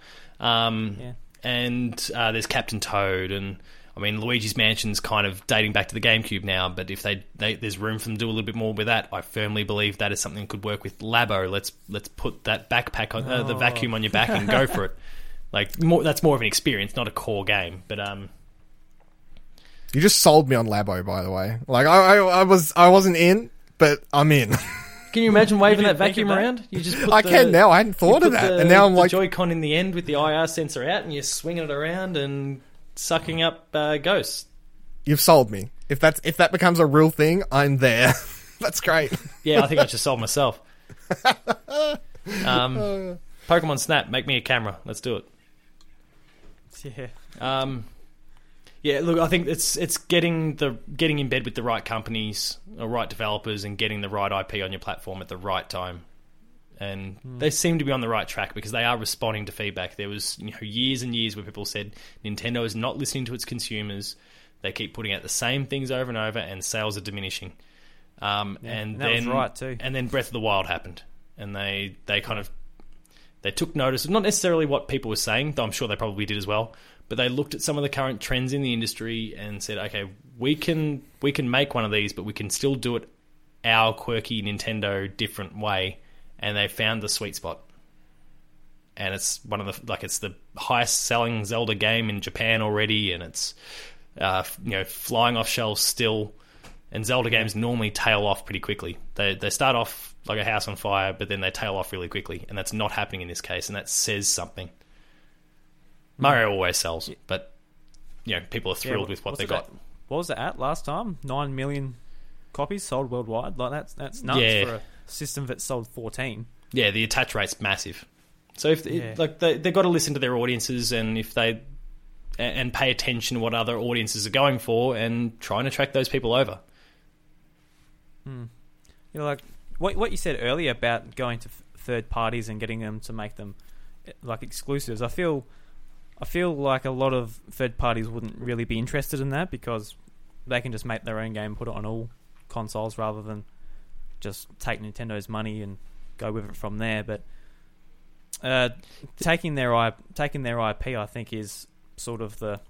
Um, Yeah. and uh, there's Captain Toad, and I mean Luigi's Mansion's kind of dating back to the GameCube now. But if they, they there's room for them to do a little bit more with that, I firmly believe that is something that could work with Labo. Let's let's put that backpack on uh, the vacuum on your back and go for it. Like more, that's more of an experience, not a core game. But um, You just sold me on Labo, by the way. Like I, I, I was, I wasn't in, but I'm in. can you imagine waving didn't that vacuum that? around? You just put I the- can now. I hadn't thought of that, the- and now I'm the like, Joy-Con in the end with the IR sensor out, and you're swinging it around and sucking up uh, ghosts. you've sold me. If that's if that becomes a real thing, I'm there. that's great. Yeah, I think I just sold myself. Um, Pokemon Snap, make me a camera. Let's do it. Yeah, Um, yeah, look, I think it's it's getting the getting in bed with the right companies, or right developers, and getting the right IP on your platform at the right time. And they seem to be on the right track because they are responding to feedback. There was you know years and years where people said Nintendo is not listening to its consumers. They keep putting out the same things over and over, and sales are diminishing. Um, and, and was then right, too. And then Breath of the Wild happened, and they they kind of they took notice of not necessarily what people were saying, though I'm sure they probably did as well, but they looked at some of the current trends in the industry and said, okay, we can we can make one of these, but we can still do it our quirky Nintendo different way, and they found the sweet spot. And it's one of the like it's the highest selling Zelda game in Japan already, and it's uh, you know flying off shelves still. And Zelda games normally tail off pretty quickly. They they start off like a house on fire, but then they tail off really quickly, and that's not happening in this case, and that says something. Mario always sells, but you know people are thrilled with what they got. at? What was it at last time? Nine million copies sold worldwide. Like that's that's nuts Yeah. for a system that sold fourteen. Yeah, the attach rate's massive. So if Yeah. like they they've got to listen to their audiences, and if they and pay attention to what other audiences are going for and try and attract those people over. You know, like what what you said earlier about going to f- third parties and getting them to make them eh, like exclusives. I feel I feel like a lot of third parties wouldn't really be interested in that because they can just make their own game, put it on all consoles rather than just take Nintendo's money and go with it from there. But uh, taking their I taking their IP, I think, is sort of the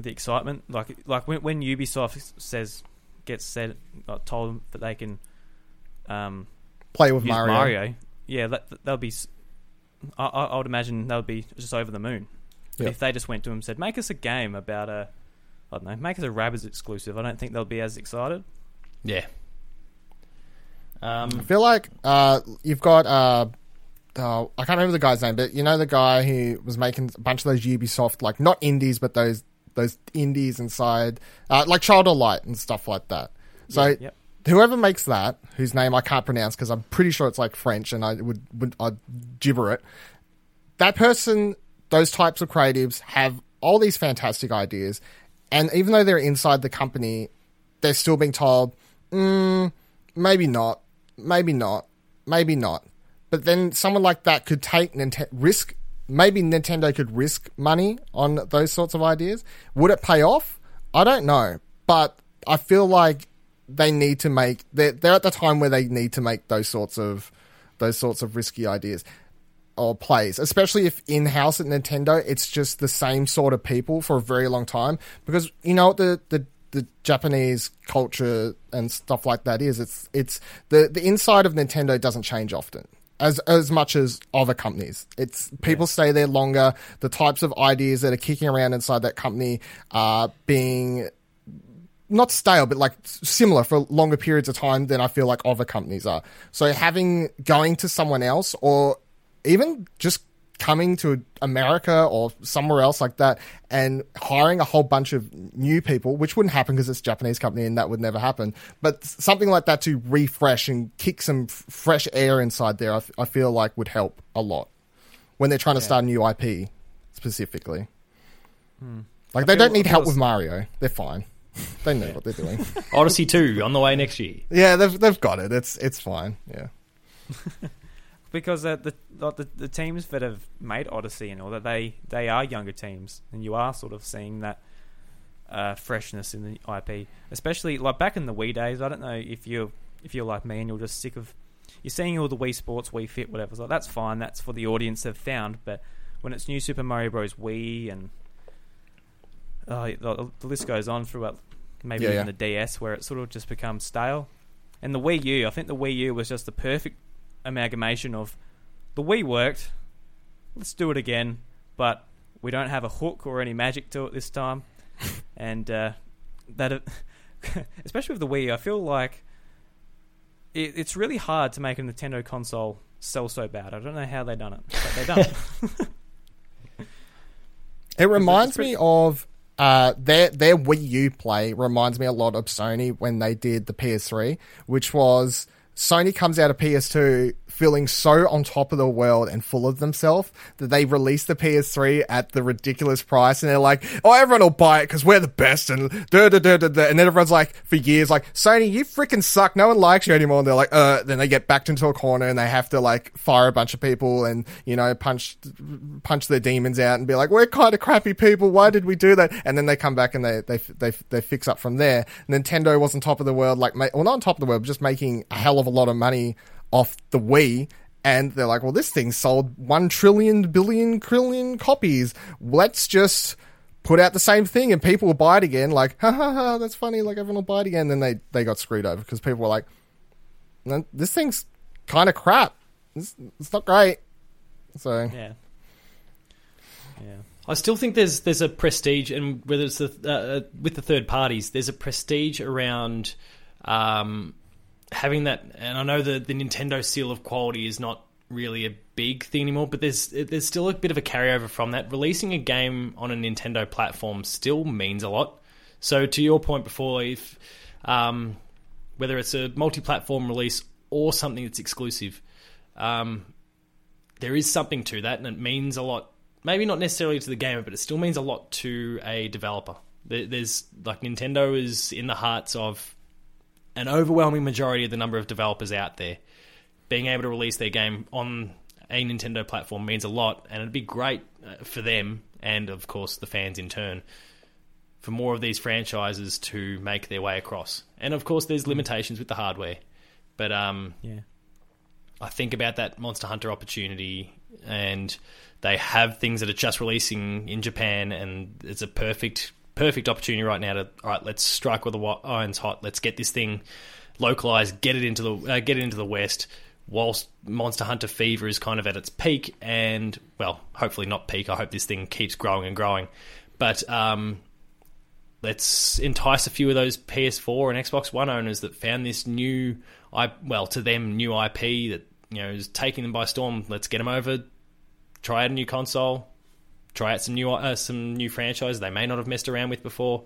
the excitement. Like like when, when Ubisoft says gets said uh, told that they can um, Play with Mario. Mario. yeah, that that'll be. s- I, I I would imagine they would be just over the moon. Yep. If they just went to him and said, "Make us a game about a, I don't know, make us a Rabbids exclusive," I don't think they'll be as excited. Yeah. Um, I feel like uh, you've got uh, uh, I can't remember the guy's name, but you know the guy who was making a bunch of those Ubisoft like not indies, but those those indies inside uh, like Child of Light and stuff like that. So Yeah, yep. whoever makes that, whose name I can't pronounce because I'm pretty sure it's like French and I would would I'd gibber it. That person, those types of creatives have all these fantastic ideas, and even though they're inside the company, they're still being told, mm, maybe not, maybe not, maybe not. But then someone like that could take Ninte- risk. Maybe Nintendo could risk money on those sorts of ideas. Would it pay off? I don't know, but I feel like they need to make. They're, they're at the time where they need to make those sorts of those sorts of risky ideas or plays, especially if in house at Nintendo, it's just the same sort of people for a very long time. Because you know the the the Japanese culture and stuff like that is. It's it's the the inside of Nintendo doesn't change often. As, as much as other companies, it's people stay there longer. The types of ideas that are kicking around inside that company are being not stale, but like similar for longer periods of time than I feel like other companies are. So having going to someone else or even just coming to America or somewhere else like that and hiring a whole bunch of new people, which wouldn't happen because it's a Japanese company and that would never happen. But something like that to refresh and kick some f- fresh air inside there, I, f- I feel like would help a lot when they're trying to start a new IP specifically. Hmm. Like they don't need help with Mario. They're fine. They know what they're doing. Odyssey 2 on the way next year. Yeah, they've they've got it. It's it's fine. Yeah. because uh, the, the the teams that have made Odyssey and all that they they are younger teams, and you are sort of seeing that uh, freshness in the IP, especially like back in the Wii days. I don't know if you if you're like me and you're just sick of you're seeing all the Wii Sports, Wii Fit, whatever. So that's fine. That's for the audience they've found. But when it's New Super Mario Bros. Wii and uh, the, the list goes on throughout maybe Yeah, even yeah. the DS, where it sort of just becomes stale. And the Wii U, I think the Wii U was just the perfect amalgamation of the Wii worked. Let's do it again, but we don't have a hook or any magic to it this time. and uh, that, especially with the Wii, I feel like it, it's really hard to make a Nintendo console sell so bad. I don't know how they done it, but they done it. It reminds pretty- me of uh, their their Wii U play reminds me a lot of Sony when they did the PS3, which was Sony comes out of PS2 feeling so on top of the world and full of themselves that they released the PS3 at the ridiculous price and they're like, oh, everyone will buy it because we're the best and da da da da. And then everyone's like, for years, like, Sony, you freaking suck. No one likes you anymore. And they're like, uh, then they get backed into a corner and they have to like fire a bunch of people and, you know, punch, punch their demons out and be like, we're kind of crappy people. Why did we do that? And then they come back and they, they, they, they fix up from there. Nintendo was on top of the world, like, well, not on top of the world, just making a hell of a lot of money off the Wii. And they're like, well, this thing sold one trillion, billion, trillion copies. Let's just put out the same thing and people will buy it again. Like, ha ha ha, that's funny. Like, everyone will buy it again. Then they, they got screwed over because people were like, this thing's kind of crap. It's, it's not great. So, yeah. Yeah. I still think there's there's a prestige, and whether it's the, uh, with the third parties, there's a prestige around um, having that. And I know the the Nintendo seal of quality is not really a big thing anymore, but there's there's still a bit of a carryover from that. Releasing a game on a Nintendo platform still means a lot. So to your point before, if um, whether it's a multi-platform release or something that's exclusive, um, there is something to that, and it means a lot maybe not necessarily to the gamer, but it still means a lot to a developer. There's like Nintendo is in the hearts of an overwhelming majority of the number of developers out there. Being able to release their game on a Nintendo platform means a lot, and it'd be great uh, for them and, of course, the fans in turn for more of these franchises to make their way across. And of course, there's limitations with the hardware, but um, Yeah. I think about that Monster Hunter opportunity, and they have things that are just releasing in Japan, and it's a perfect perfect opportunity right now to all right, let's strike while the iron's hot. Let's get this thing localized, get it into the uh, get it into the West. Whilst Monster Hunter fever is kind of at its peak, and well, hopefully not peak. I hope this thing keeps growing and growing, but um, let's entice a few of those PS4 and Xbox One owners that found this new, I well to them new IP that you know is taking them by storm. Let's get them over, try out a new console, try out some new uh, some new franchises they may not have messed around with before,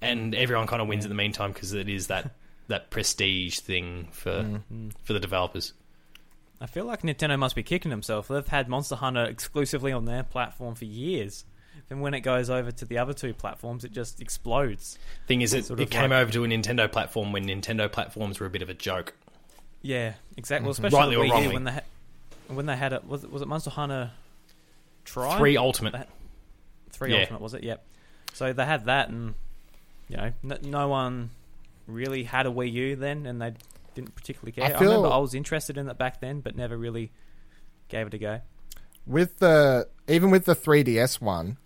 and everyone kind of wins in the meantime because it is that that prestige thing for for the developers. I feel like Nintendo must be kicking themselves. They've had Monster Hunter exclusively on their platform for years. Then when it goes over to the other two platforms, it just explodes. Thing is, it, Sort it came like- over to a Nintendo platform when Nintendo platforms were a bit of a joke. Yeah, exactly. Well, especially Rightly or wrongly. when they ha- when they had it was it was it Monster Hunter Tri Three Ultimate. That- three Yeah. Ultimate was it? Yep. So they had that, and you know, n- no one really had a Wii U then, and they didn't particularly care. I I, remember I was interested in it back then, but never really gave it a go. with the even with the 3ds one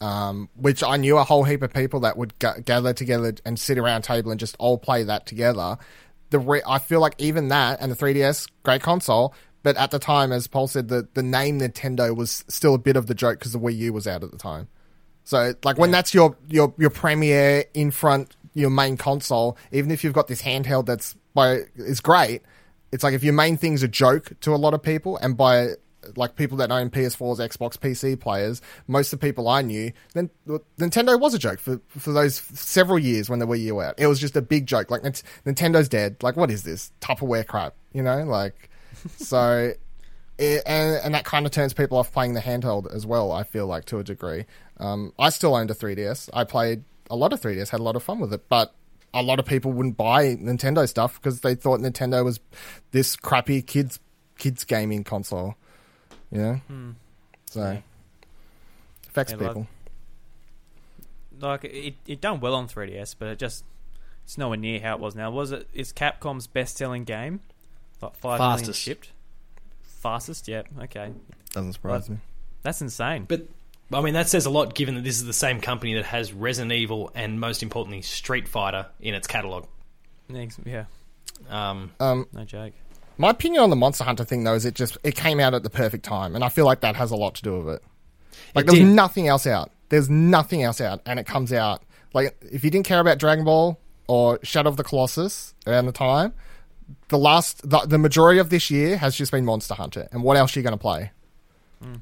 um, which i knew a whole heap of people that would g- gather together and sit around a table and just all play that together the re- i feel like even that and the 3ds great console but at the time as paul said the, the name nintendo was still a bit of the joke because the wii u was out at the time so like when that's your your your premier in front your main console, even if you've got this handheld that's by is great, it's like if your main thing's a joke to a lot of people and by like people that own PS4s, Xbox, PC players, most of the people I knew, then Nintendo was a joke for for those several years when the Wii U out. It was just a big joke. Like Nint- Nintendo's dead. Like what is this Tupperware crap? You know, like so it, and, and that kind of turns people off playing the handheld as well. I feel like to a degree. Um, I still owned a 3DS. I played a lot of 3DS, had a lot of fun with it, but a lot of people wouldn't buy Nintendo stuff because they thought Nintendo was this crappy kids kids gaming console. Yeah, so affects Yeah, like- people. Like it, it done well on 3DS, but it just it's nowhere near how it was now. Was it? Is Capcom's best-selling game like five million Fastest. shipped? Fastest, yeah. Okay, Doesn't surprise me. that's insane. But I mean, that says a lot given that this is the same company that has Resident Evil and most importantly Street Fighter in its catalog. Next- Yeah, Um, Um, no joke. my opinion on the Monster Hunter thing though is it just it came out at the perfect time, and I feel like that has a lot to do with it. Like It there's did. nothing else out. There's nothing else out, and it comes out like if you didn't care about Dragon Ball or Shadow of the Colossus around the time, the last the, the majority of this year has just been Monster Hunter. And what else are you going to play? Hmm.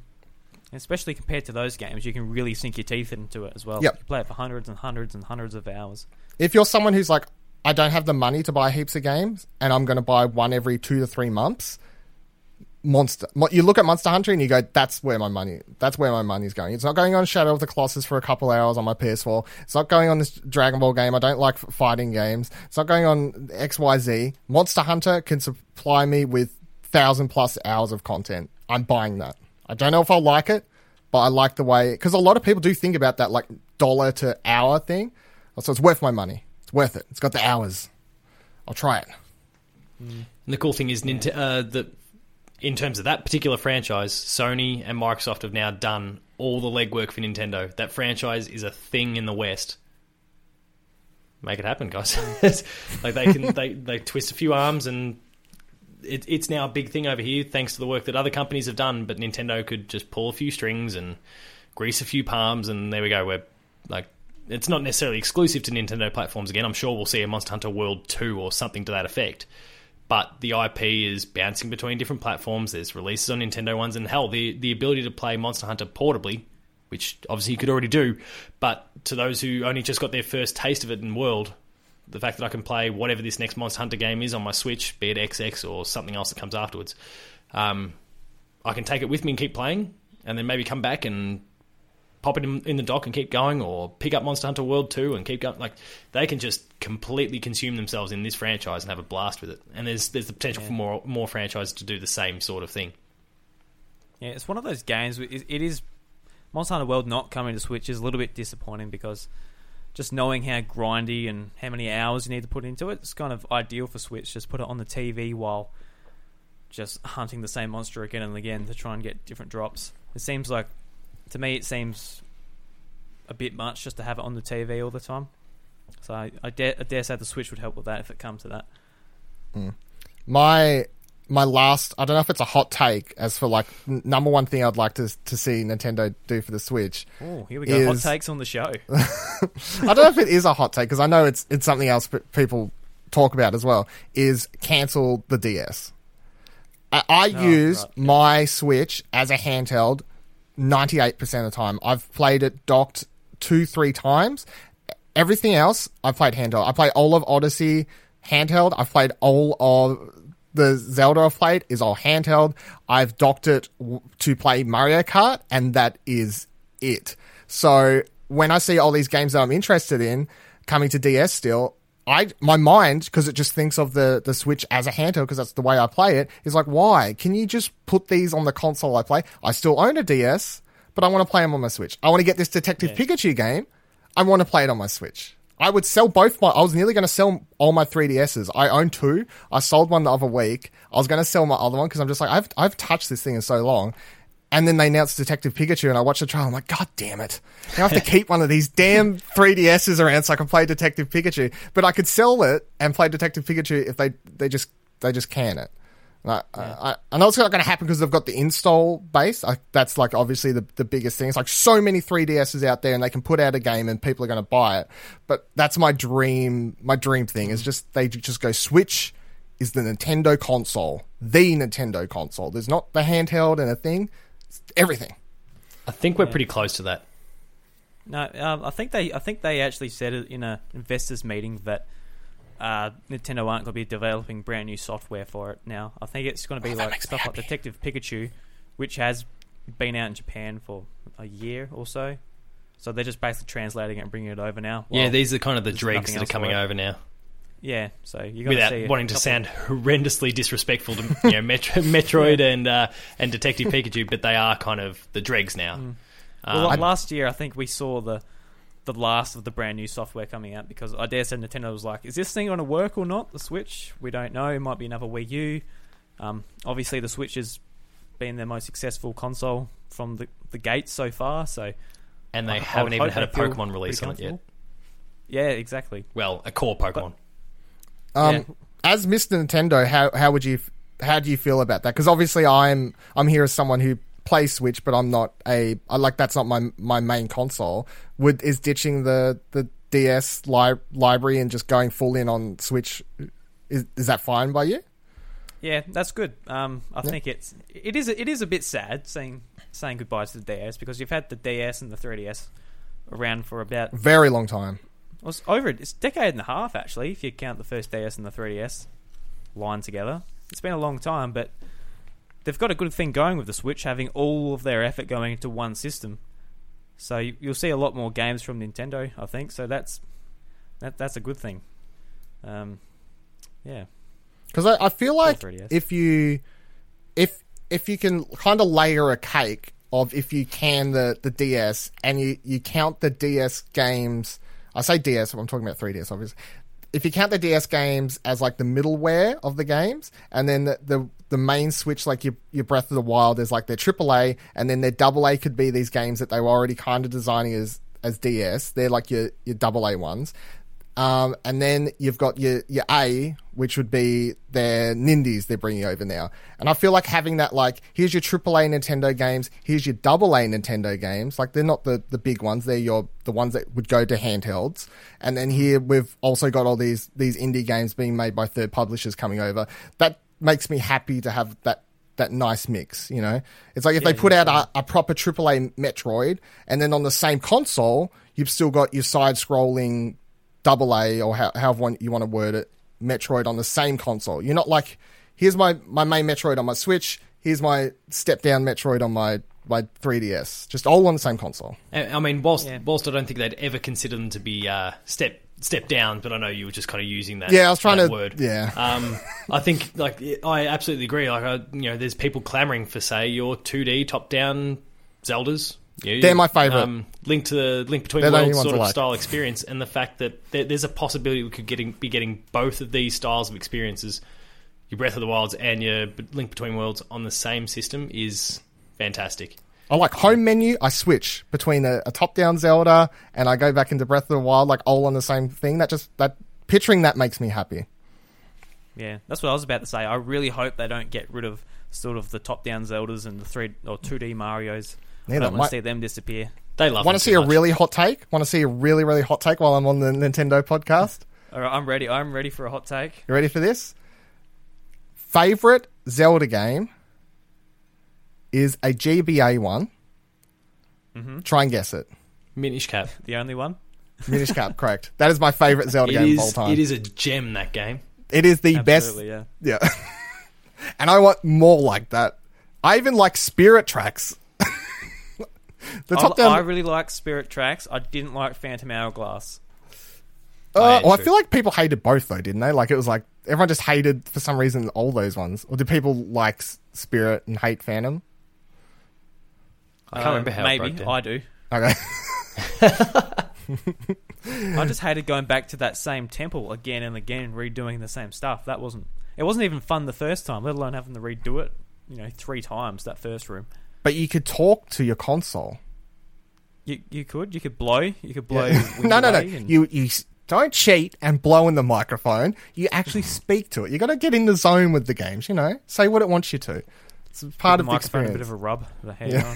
Especially compared to those games, you can really sink your teeth into it as well. Yep. You play it for hundreds and hundreds and hundreds of hours. If you're someone who's like, I don't have the money to buy heaps of games, and I'm going to buy one every two to three months. Monster, you look at Monster Hunter and you go, "That's where my money. That's where my money's going." It's not going on Shadow of the Colossus for a couple hours on my PS4. It's not going on this Dragon Ball game. I don't like fighting games. It's not going on X Y Z. Monster Hunter can supply me with thousand plus hours of content. I'm buying that. I don't know if I'll like it, but I like the way because a lot of people do think about that like dollar to hour thing. So it's worth my money. It's worth it. It's got the hours. I'll try it. and the cool thing is, Nint- uh, that in terms of that particular franchise, Sony and Microsoft have now done all the legwork for Nintendo. That franchise is a thing in the West. Make it happen, guys. like they can, they they twist a few arms and. It, it's now a big thing over here, thanks to the work that other companies have done. But Nintendo could just pull a few strings and grease a few palms, and there we go. We're like, it's not necessarily exclusive to Nintendo platforms again. I'm sure we'll see a Monster Hunter World 2 or something to that effect. But the IP is bouncing between different platforms. There's releases on Nintendo ones, and hell, the, the ability to play Monster Hunter portably, which obviously you could already do, but to those who only just got their first taste of it in World, the fact that I can play whatever this next Monster Hunter game is on my Switch, be it XX or something else that comes afterwards, um, I can take it with me and keep playing, and then maybe come back and pop it in, in the dock and keep going, or pick up Monster Hunter World 2 and keep going. Like they can just completely consume themselves in this franchise and have a blast with it. And there's there's the potential for more more franchises to do the same sort of thing. Yeah, it's one of those games. It is Monster Hunter World not coming to Switch is a little bit disappointing because just knowing how grindy and how many hours you need to put into it, it's kind of ideal for Switch. Just put it on the TV while just hunting the same monster again and again to try and get different drops. It seems like, to me, it seems a bit much just to have it on the TV all the time. So I, I, dare, I dare say the Switch would help with that if it comes to that. Hmm. my my last I don't know if it's a hot take as for like n- number one thing I'd like to to see Nintendo do for the Switch. Oh, here we go. Hot takes on the show. I don't know if it is a hot take because I know it's it's something else p- people talk about as well. Is cancel the DS. I, I oh, use right, yeah. my Switch as a handheld ninety eight percent of the time. I've played it docked two three times. Everything else I've played handheld. I play all of Odyssey handheld. I've played all of the Zelda I've played is all handheld. I've docked it to play Mario Kart, and that is it. So when I see all these games that I'm interested in coming to DS still, I my mind because it just thinks of the the Switch as a handheld because that's the way I play it is like why can you just put these on the console I play? I still own a DS, but I want to play them on my Switch. I want to get this Detective Pikachu game. I want to play it on my Switch. I would sell both my. I was nearly going to sell all my 3DSs. I own two. I sold one the other week. I was going to sell my other one because I'm just like I've I've touched this thing in so long. And then they announced Detective Pikachu, and I watched the trial. I'm like, God damn it! Now I have to keep one of these damn 3DSs around so I can play Detective Pikachu. But I could sell it and play Detective Pikachu if they they just they just can it. I, I, I know it's not going to happen because they've got the install base. I, that's like obviously the, the biggest thing. It's like so many 3DSs out there and they can put out a game and people are going to buy it. But that's my dream. My dream thing is just they just go Switch is the Nintendo console, the Nintendo console. There's not the handheld and a thing. It's everything. I think we're pretty close to that. No, um, I think they I think they actually said it in a investors meeting that uh, Nintendo aren't going to be developing brand new software for it now. I think it's going to be Oh, like stuff like. Detective Pikachu, which has been out in Japan for a year or so. So they're just basically translating it and bringing it over now. yeah, these are kind of the dregs that are coming over now. Yeah. So you're going Without to see wanting to sound horrendously disrespectful to you know, Metro, Metroid and uh, and Detective Pikachu, but they are kind of the dregs now. Well, Um, last year, I think we saw the the last of the brand new software coming out because I dare say Nintendo was like, "Is this thing going to work or not?" The Switch, we don't know. It might be another Wii U. Um, obviously, the Switch has been their most successful console from the the gate so far. So, and they I- I haven't would even had a Pokemon release on it yet. Yeah, exactly. Well, a core Pokemon. Um, Yeah. As Mr. Nintendo, how how would you how do you feel about that? Because obviously, I'm I'm here as someone who plays Switch, but I'm not a I like that's not my my main console. Would is ditching the the DS li- library and just going full in on Switch? Is is that fine by you? Yeah, that's good. Um, I think it's it is it is a bit sad saying saying goodbye to the DS because you've had the DS and the 3DS around for about Very long time. Well, it's over. It's a decade and a half actually, if you count the first DS and the 3DS line together. It's been a long time, but they've got a good thing going with the Switch, having all of their effort going into one system. So you, you'll see a lot more games from Nintendo, I think. So that's that that's a good thing. Um, yeah, Because I, I feel like if you if if you can kind of layer a cake of if you can the the DS and you you count the DS games. I say DS, I'm talking about 3DS, obviously. If you count the DS games as like the middleware of the games, and then the the, the main Switch, like your your Breath of the Wild, is like their AAA, and then their AA could be these games that they were already kind of designing as as DS. They're like your your AA ones. Um, and then you've got your, your A, which would be their Nindies they're bringing over now. And I feel like having that, like, here's your AAA Nintendo games, here's your AA Nintendo games. Like, they're not the, the big ones, they're your, the ones that would go to handhelds. And then here we've also got all these, these indie games being made by third publishers coming over. That makes me happy to have that that nice mix, you know? It's like if they put out a, a proper AAA Metroid, and then on the same console, you've still got your side scrolling double A or how, however one, you want to word it, Metroid on the same console. You're not like, here's my, my main Metroid on my Switch, here's my step down Metroid on my my 3DS, just all on the same console. I I mean, whilst Yeah. whilst I don't think they'd ever consider them to be uh, step step down, but I know you were just kind of using that. Yeah, I was trying to- word. yeah. Um, I think like I absolutely agree. Like I, you know, there's people clamoring for say your 2D top down Zeldas. Yeah, They're my favourite. Um, link to the link between They're the only worlds sort of like. style experience, and the fact that there, there's a possibility we could getting, be getting both of these styles of experiences, your Breath of the Wilds and your Link Between Worlds on the same system is fantastic. I like home menu. I switch between a, a top-down Zelda and I go back into Breath of the Wild, like all on the same thing. That just that picturing that makes me happy. Yeah, that's what I was about to say. I really hope they don't get rid of sort of the top-down Zeldas and the three or 2D Mario's. Yeah, I don't want might- to see them disappear. They love. It. Want to see too a much. really hot take? Want to see a really really hot take while I'm on the Nintendo podcast? All right, I'm ready. I'm ready for a hot take. You ready for this? Favorite Zelda game is a GBA one. Mm-hmm. Try and guess it. Minish Cap. The only one. Minish Cap, correct. That is my favorite Zelda It game of all is. time. It is a gem. That game. It is the best. Absolutely, best. yeah. Yeah. and I want more like that. I even like Spirit Tracks. The top I, down. I really like Spirit Tracks. I didn't like Phantom Hourglass. Uh, Oh, well, I feel like people hated both though, didn't they? Like it was like everyone just hated for some reason all those ones. Or did people like Spirit and hate Phantom? I can't Uh, remember how it Maybe broke down. I do. Okay. I just hated going back to that same temple again and again, redoing the same stuff. That wasn't. It wasn't even fun the first time, let alone having to redo it. You know, three times that first room. But you could talk to your console. You you could you could blow you could blow. Yeah. no, no, no. and- You you don't cheat and blow in the microphone. You actually speak to it. You got to get in the zone with the games. You know, say what it wants you to. It's part the of the microphone a experience. bit of a rub. Yeah.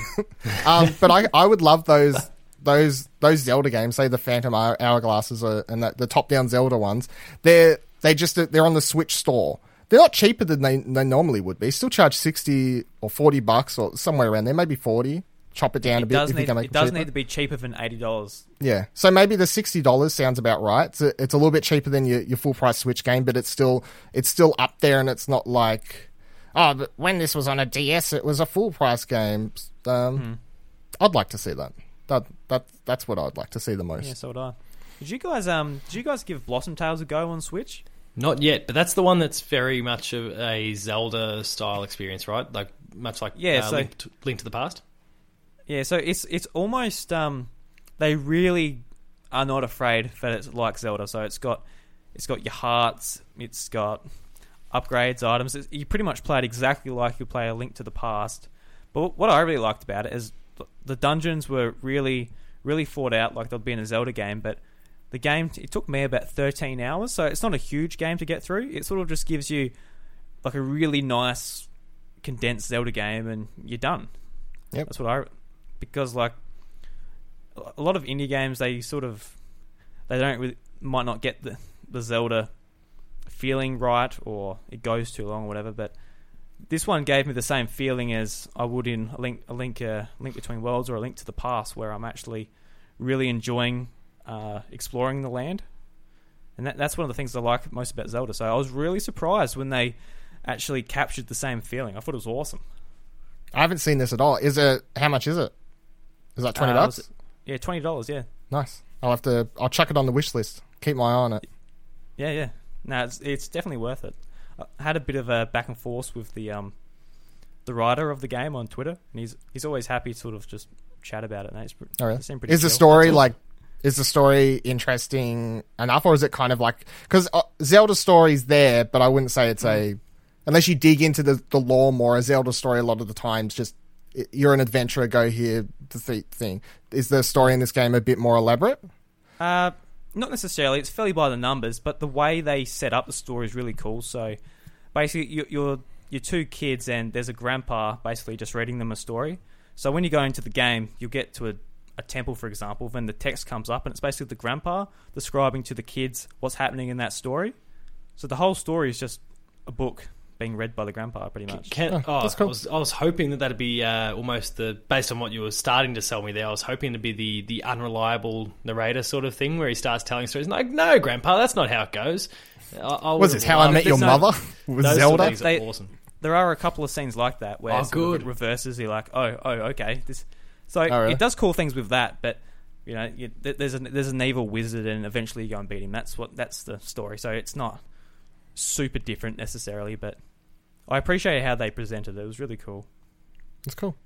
on. um, but I, I would love those those those Zelda games, say the Phantom Hourglasses or, and the, the top down Zelda ones. They're they just they're on the Switch store. They're not cheaper than they, they normally would be. Still charge sixty or forty bucks or somewhere around there, maybe forty. Chop it down a bit need you can make it does cheaper. need to be cheaper than eighty dollars. Yeah, so maybe the sixty dollars sounds about right. It's a, it's a little bit cheaper than your, your full price Switch game, but it's still it's still up there, and it's not like oh, but when this was on a DS, it was a full price game. Um, I'd like to see that. That that that's what I'd like to see the most. Yeah, so would I. Did you guys um did you guys give Blossom Tales a go on Switch? Not yet, but that's the one that's very much of a Zelda style experience, right? Like much like Yeah, uh, so- Link, to, Link to the Past. Yeah, so it's it's almost um they really are not afraid that it's like Zelda. So it's got it's got your hearts, it's got upgrades, items. It's, you pretty much play it exactly like you play a Link to the Past. But what I really liked about it is the dungeons were really really thought out like they'd be in a Zelda game, but the game it took me about 13 hours, so it's not a huge game to get through. It sort of just gives you like a really nice condensed Zelda game and you're done. Yep. That's what I because like a lot of indie games they sort of they don't really, might not get the the Zelda feeling right or it goes too long or whatever but this one gave me the same feeling as I would in a link a link uh, link between worlds or a link to the past where I'm actually really enjoying uh, exploring the land and that, that's one of the things I like most about Zelda so I was really surprised when they actually captured the same feeling I thought it was awesome I haven't seen this at all. Is it how much is it? Is that twenty Uh, was it- yeah twenty dollars yeah Nice. I'll have to. I'll chuck it on the wish list. Keep my eye on it. Yeah, yeah. No, it's it's definitely worth it. I had a bit of a back and forth with the um the writer of the game on Twitter, and he's he's always happy to sort of just chat about it. And Oh, really? they seem Is the story like? Is the story interesting enough, or is it kind of like because uh, Zelda story's there, but I wouldn't say it's a unless you dig into the the lore more. A Zelda story a lot of the times just you're an adventurer, go here th- thing. Is the story in this game a bit more elaborate? Uh, not necessarily. It's fairly by the numbers, but the way they set up the story is really cool. So basically, you, you're you're two kids, and there's a grandpa basically just reading them a story. So when you go into the game, you'll get to a, a temple, for example, then the text comes up, and it's basically the grandpa describing to the kids what's happening in that story. So the whole story is just a book being read by the grandpa, pretty much. Can, Oh, oh, cool. I was I was hoping that that'd be uh, almost the based on what you were starting to sell me there. I was hoping to be the the unreliable narrator sort of thing where he starts telling stories. Like, no, Grandpa, that's not how it goes. I, I Was this how I met your no- mother with Those sort of Zelda? things are They- awesome. there are a couple of scenes like that where Oh, it good. it reverses. You're like, oh, oh, okay. This, so really? it does cool things with that, but you know, you, there's an there's an evil wizard, and eventually you go and beat him. That's what that's the story. So it's not super different necessarily, but I appreciate how they presented it. It was really cool. It's cool.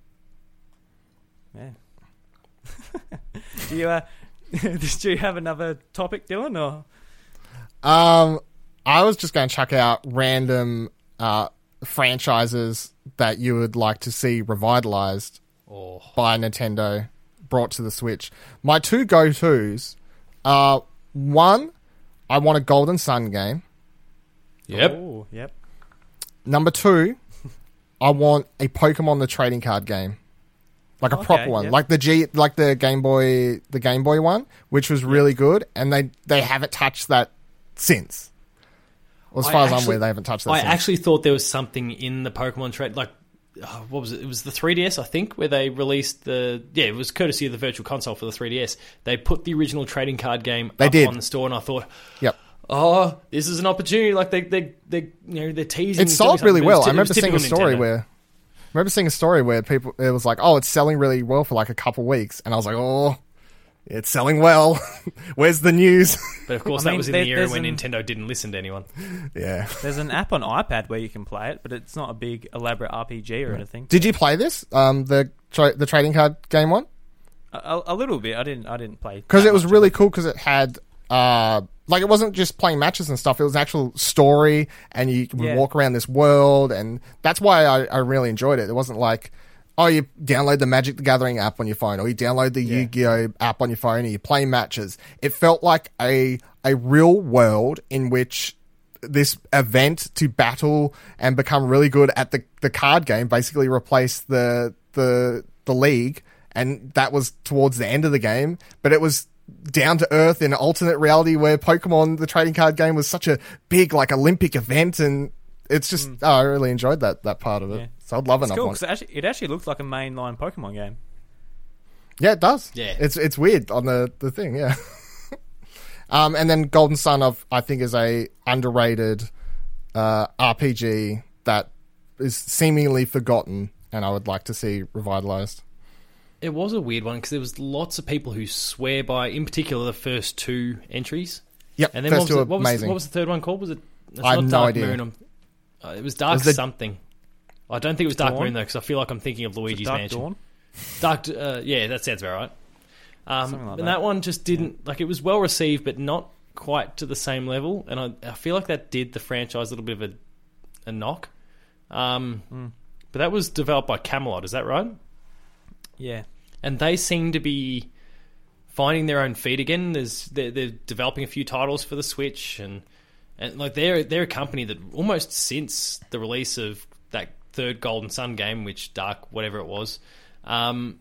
Yeah. do you uh, did you have another topic, Dylan? Or Um, I was just going to chuck out random uh, franchises that you would like to see revitalized Oh, by Nintendo, brought to the Switch. My two go tos are one, I want a Golden Sun game. yep. Oh, yep. Number two, I want a Pokemon the trading card game, like a Okay, proper one, yep. like the G, like the Game Boy, the Game Boy one, which was really good, and they they haven't touched that since. Well, as I far as I'm aware, they haven't touched that. I since. actually thought there was something in the Pokemon trade, like oh, what was it? It was the 3DS, I think, where they released the yeah, it was courtesy of the Virtual Console for the 3DS. They put the original trading card game They up did. on the store, and I thought, Yep. oh, this is an opportunity. Like they they they you know they're teasing. It sold really but it was well. ty- I remember seeing a story Nintendo. where, I remember seeing a story where people it was like, oh, it's selling really well for like a couple weeks, and I was like, oh, it's selling well. Where's the news? But of course, I that mean, was in there- the era there's when an- Nintendo didn't listen to anyone. yeah. There's an app on iPad where you can play it, but it's not a big elaborate RPG or anything. Did you play this? Um, the tra- the trading card game one A, a, a little bit. I didn't. I didn't play because that it was much of really cool because it had uh like it wasn't just playing matches and stuff. It was an actual story, and you would Yeah. walk around this world, and that's why I, I really enjoyed it. It wasn't like. Oh, you download the Magic the Gathering app on your phone, or you download the Yu-Gi-Oh app on your phone, and you play matches. It felt like a a real world in which this event to battle and become really good at the, the card game basically replaced the the the league and that was towards the end of the game but it was down to earth in alternate reality where pokemon the trading card game was such a big like olympic event and it's just oh, i really enjoyed that that part of it Yeah. so i'd love It's another cool one 'cause it actually, it actually looks like a mainline Pokemon game. Yeah, it does. Yeah. it's it's weird on the the thing. Yeah. um, and then Golden Sun of I think is a underrated uh, RPG that is seemingly forgotten, and I would like to see revitalized. It was a weird one because there was lots of people who swear by, in particular, the first two entries. Yep, And then first what was, two the, what, was, amazing. what was the third one called? Was it? It's I have not no Dark idea. Moon. Uh, it was Dark Was something. I don't think it was Dark Dawn? Moon though, because I feel like I'm thinking of Luigi's Dark Mansion. Dawn. Dark, uh, yeah, that sounds about right. Um, like and that. that one just didn't like it was well received, but not quite to the same level. And I, I feel like that did the franchise a little bit of a, a knock. Um, Hmm. But that was developed by Camelot, is that right? Yeah. and they seem to be finding their own feet again. There's they're, they're developing a few titles for the Switch, and and like they're they're a company that almost since the release of that third Golden Sun game, which Dark whatever it was, um,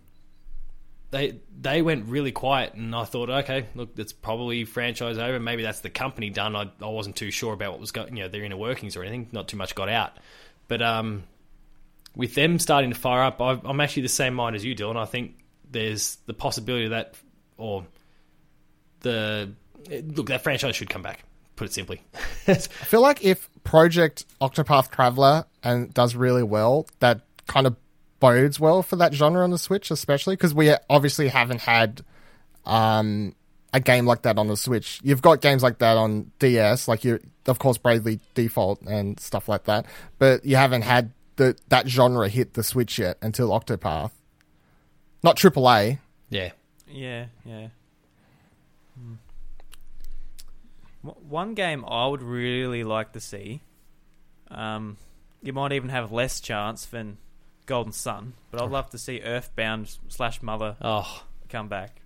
they they went really quiet, and I thought, okay, look, that's probably franchise over. Maybe that's the company done. I, I wasn't too sure about what was going, you know, their inner workings or anything. Not too much got out, but um, with them starting to fire up, I, I'm actually the same mind as you, Dylan. I think there's the possibility that, or the look, that franchise should come back. Put it simply. I feel like if Project Octopath Traveler and does really well, that kind of bodes well for that genre on the Switch, especially because we obviously haven't had um, a game like that on the Switch. You've got games like that on DS, like you, of course, Bravely Default and stuff like that, but you haven't had the that genre hit the Switch yet until Octopath. Not AAA. yeah, Yeah, yeah. Hmm. W- One game I would really like to see. Um, you might even have less chance than Golden Sun, but I'd love to see Earthbound slash Mother oh, come back.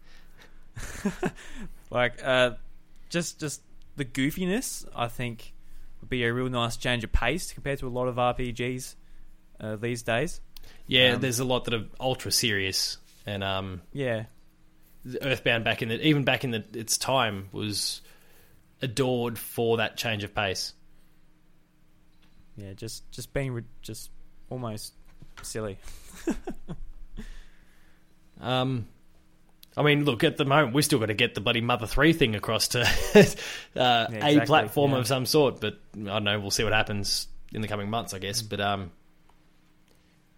like, uh, just just the goofiness, I think, would be a real nice change of pace compared to a lot of RPGs uh, these days. yeah. Um, there's a lot that are ultra serious, and um, Yeah, Earthbound back in the even back in the its time was adored for that change of pace. yeah, just just being re- just almost silly. Um, I mean, look at the moment we're still got to get the bloody Mother Three thing across to uh, a exactly, platform yeah. of some sort. But I don't know. We'll see what happens in the coming months, I guess. But um,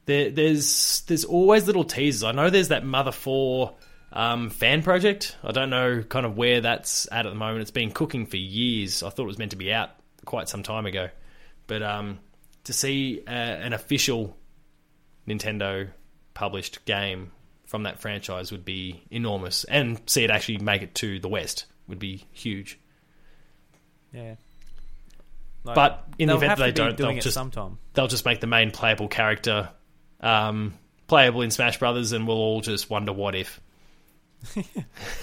there, there's there's always little teasers. I know there's that Mother Four um, fan project. I don't know kind of where that's at at the moment. It's been cooking for years. I thought it was meant to be out quite some time ago, but um, to see uh, an official Nintendo published game from that franchise would be enormous, and see it actually make it to the West would be huge. Yeah. Like, But in the event that they don't, they'll just- sometime. They'll just make the main playable character um, playable in Smash Brothers, and we'll all just wonder what if.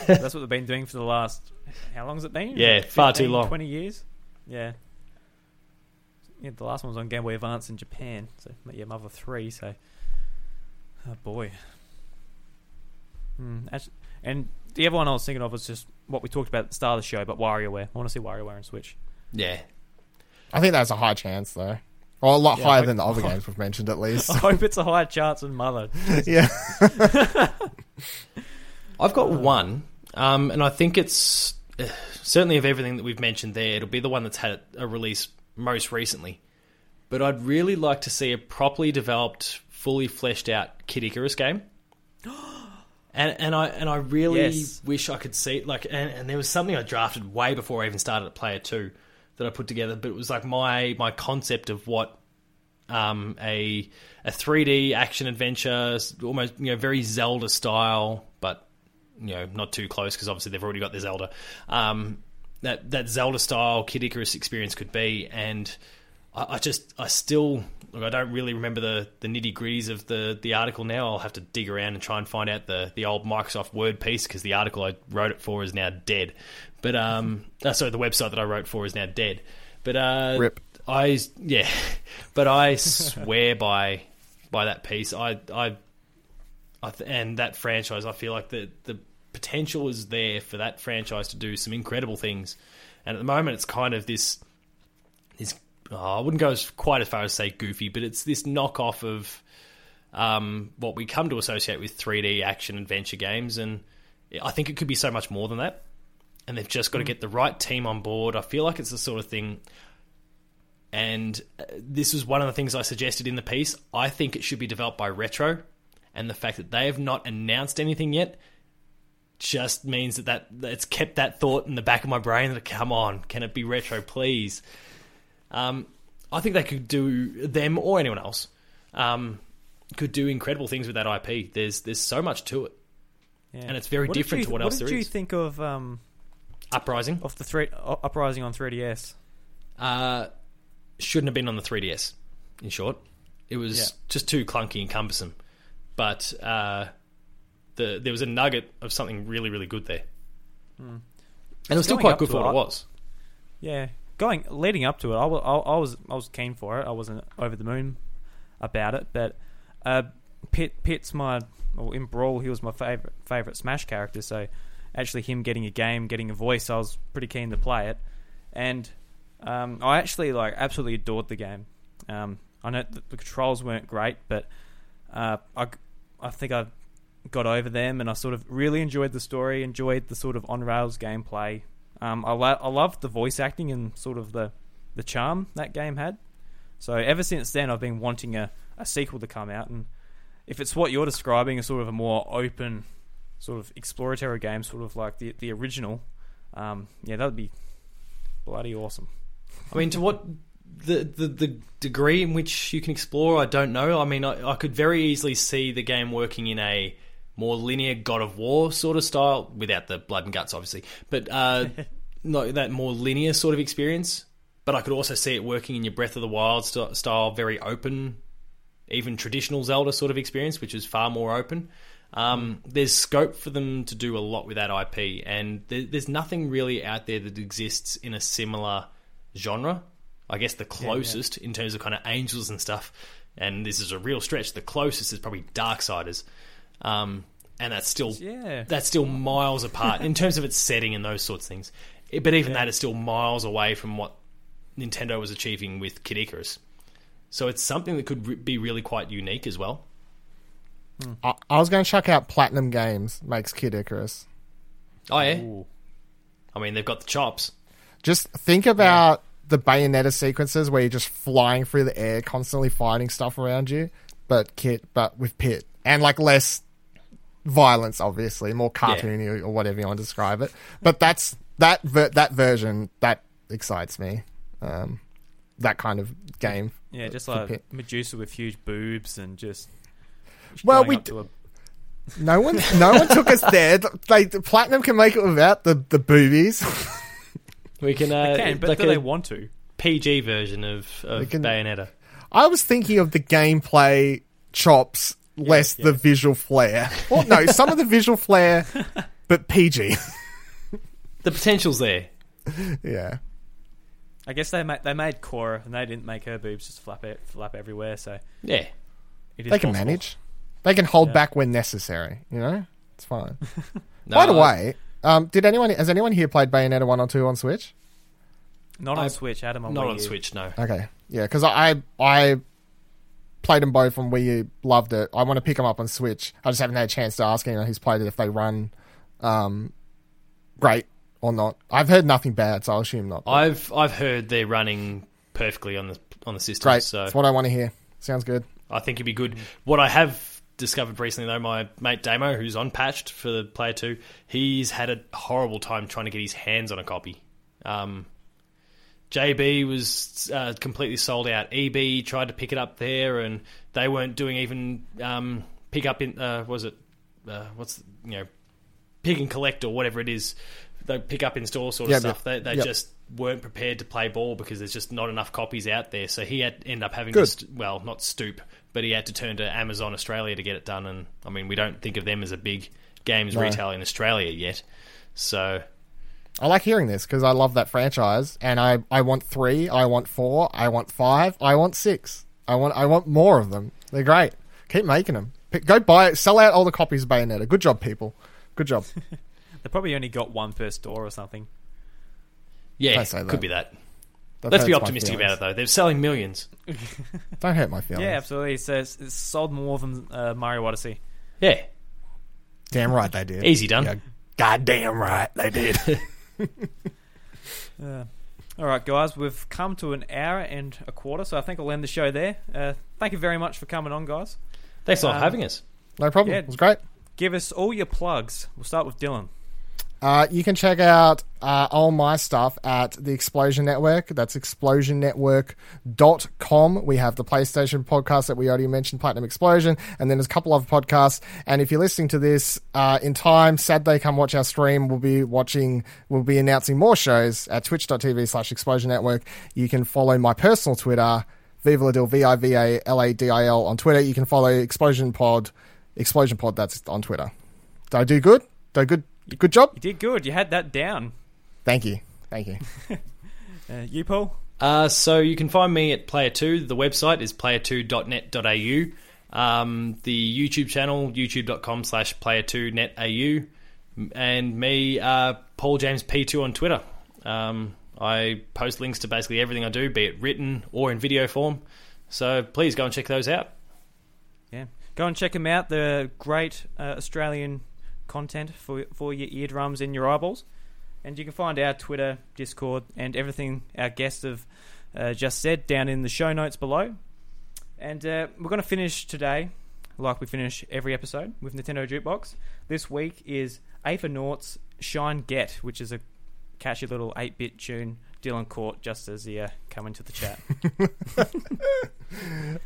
That's what they've been doing for the last. How long has it been? Yeah, far too long. Twenty years. Yeah. Yeah, the last one was on Game Boy Advance in Japan. So yeah, Mother Three. So, oh boy. Hmm, actu- and the other one I was thinking of was just what we talked about at the start of the show, but WarioWare. I want to see WarioWare on Switch. Yeah, I think that's a high chance though, or a lot Yeah, higher I- than the other games we've mentioned at least. I hope it's a higher chance than Mother. yeah, I've got one, um, and I think it's uh, certainly of everything that we've mentioned there. It'll be the one that's had a release most recently. But I'd really like to see a properly developed, fully fleshed out Kid Icarus game. And, and I and I really Yes. wish I could see like and, and there was something I drafted way before I even started at Player Two that I put together, but it was like my my concept of what um, a a 3D action adventure, almost you know very Zelda style, but you know not too close because obviously they've already got their Zelda. Um, that that Zelda style Kid Icarus experience could be, and I, I just I still look, I don't really remember the, the nitty gritties of the, the article now. I'll have to dig around and try and find out the, the old Microsoft Word piece because the article I wrote it for is now dead. But um, uh, sorry, the website that I wrote for is now dead. But uh, Rip. I yeah, but I swear by by that piece. I I, I th- and that franchise. I feel like the the potential is there for that franchise to do some incredible things. And at the moment, it's kind of this this. Oh, I wouldn't go as quite as far as say goofy, but it's this knockoff of um, what we come to associate with 3D action adventure games, and I think it could be so much more than that. And they've just got to get the right team on board. I feel like it's the sort of thing and uh, this was one of the things I suggested in the piece. I think it should be developed by Retro, and the fact that they have not announced anything yet just means that, that that it's kept that thought in the back of my brain that come on, can it be Retro, please? Um, I think they could do them or anyone else um, could do incredible things with that IP. There's there's so much to it. Yeah. And it's very What different you- to what else there is. What did you think of um, Uprising of the three uh, Uprising on 3DS? uh, shouldn't have been on the 3DS. In short, it was Yeah. just too clunky and cumbersome. But uh, the there was a nugget of something really really good there, and it was still quite good for it, what it was. Yeah, going leading up to it, I I, I was I was keen for it. I wasn't over the moon about it, but uh, Pit Pit's my well in Brawl. He was my favorite favorite Smash character. So actually, him getting a game, getting a voice, I was pretty keen to play it, and um, I actually like absolutely adored the game. Um, I know that the controls weren't great, but uh, I I think I got over them, and I sort of really enjoyed the story, enjoyed the sort of on rails gameplay. Um, I lo- I loved the voice acting and sort of the the charm that game had. So ever since then, I've been wanting a, a sequel to come out, and if it's what you're describing, a sort of a more open, sort of exploratory game, sort of like the the original, um, yeah, that would be bloody awesome. I mean, to what the, the the degree in which you can explore, I don't know. I mean, I, I could very easily see the game working in a more linear God of War sort of style, without the blood and guts, obviously, but uh, no, that more linear sort of experience. But I could also see it working in your Breath of the Wild st- style, very open, even traditional Zelda sort of experience, which is far more open. Um, there's scope for them to do a lot with that IP, and there, there's nothing really out there that exists in a similar genre. I guess the closest in terms of kind of angels and stuff, and this is a real stretch. The closest is probably Darksiders, um, and that's still Yeah. that's still miles apart in terms of its setting and those sorts of things. It- but even that is still miles away from what Nintendo was achieving with Kid Icarus. So it's something that could re- be really quite unique as well. I, I was going to chuck out Platinum Games makes Kid Icarus. Oh yeah, Ooh. I mean they've got the chops. Just think about the Bayonetta sequences where you're just flying through the air, constantly fighting stuff around you. but Kit, but with Pit, and like less violence, obviously, more cartoony or, or whatever you want to describe it. But that's that ver- that version that excites me. Um, that kind of game. Yeah, just like Pit. Medusa with huge boobs and just. Well, we up to a- No one, no one took us there. Like Platinum can make it without the the boobies. We can, uh, can, but like do they want to? PG version of, of can- Bayonetta. I was thinking of the gameplay chops, less the visual flair. Well, no, some of the visual flair, but PG. The potential's there. yeah. I guess they made they made Korra and they didn't make her boobs just flap it, flap everywhere. So Yeah. it is They can possible. manage. They can hold Yeah. back when necessary. You know, it's fine. No, By the I- way, um, did anyone has anyone here played Bayonetta one or two on Switch? Not on I- Switch, Adam. On not Wii on U. Switch, no. Okay, yeah, because I I played them both on Wii U, loved it. I want to pick them up on Switch. I just haven't had a chance to ask anyone who's played it if they run um, great or not. I've heard nothing bad, so I'll assume not. I've I've heard they're running perfectly on the on the system. great, So that's what I want to hear. Sounds good. I think it'd be good. What I have discovered recently, though, my mate Damo, who's on patched for the player two, he's had a horrible time trying to get his hands on a copy. Um, JB was uh, completely sold out. EB tried to pick it up there, and they weren't doing even um, pick up in. Uh, was it uh, what's you know pick and collect or whatever it is? They pick up in store sort of Yep, stuff. yep, They, they yep. just weren't prepared to play ball because there's just not enough copies out there. So he had end up having Good. to st- well, not stoop, but he had to turn to Amazon Australia to get it done. And I mean, we don't think of them as a big games No. retailer in Australia yet. So I like hearing this because I love that franchise, and I, I want three, I want four, I want five, I want six. I want I want more of them. They're great. Keep making them. Pick, go buy it. Sell out all the copies of Bayonetta. Good job, people. Good job. They probably only got one per store or something. yeah, Don't say that. could be that. That Let's be optimistic about it though. They're selling millions. Don't hurt my feelings. Yeah, absolutely. It says it's sold more than uh, Mario Odyssey. Yeah, Damn right they did. easy done. Yeah, goddamn right they did. Uh, all right, guys, we've come to an hour and a quarter, so I think I'll end the show there. Uh, thank you very much for coming on, guys. Thanks a for Um, having us. no problem. Yeah. It was great. Give us all your plugs. We'll start with Dylan. Uh, you can check out uh, all my stuff at the Explosion Network. That's explosionnetwork.com. We have the PlayStation podcast that we already mentioned, Platinum Explosion, and then there's a couple other podcasts. And if you're listening to this uh, in time, Saturday, come watch our stream. We'll be watching, we'll be announcing more shows at twitch.tv slash explosion network. You can follow my personal Twitter, Viva Ladil, V I V A L A D I L on Twitter. You can follow Explosion Pod, Explosion Pod, that's on Twitter. Did I do good? Did I good? Good job? You did good. You had that down. Thank you. Thank you. Uh, you, Paul? Uh, so you can find me at Player Two. The website is player2.net.au. Um, the YouTube channel youtube.com slash player2netau, and me uh, Paul James P2 on Twitter. Um, I post links to basically everything I do, be it written or in video form. So please go and check those out. Yeah. Go and check them out. They're great uh, Australian content for for your eardrums and your eyeballs. And you can find our Twitter, Discord, and everything our guests have uh, just said down in the show notes below. And uh, we're going to finish today, like we finish every episode, with Nintendo Jukebox. This week is Aethernaut's Shine Get, which is a catchy little 8 bit tune Dylan caught just as he uh, come into the chat.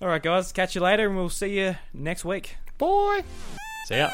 All right, guys, catch you later, and we'll see you next week. Boy. See ya.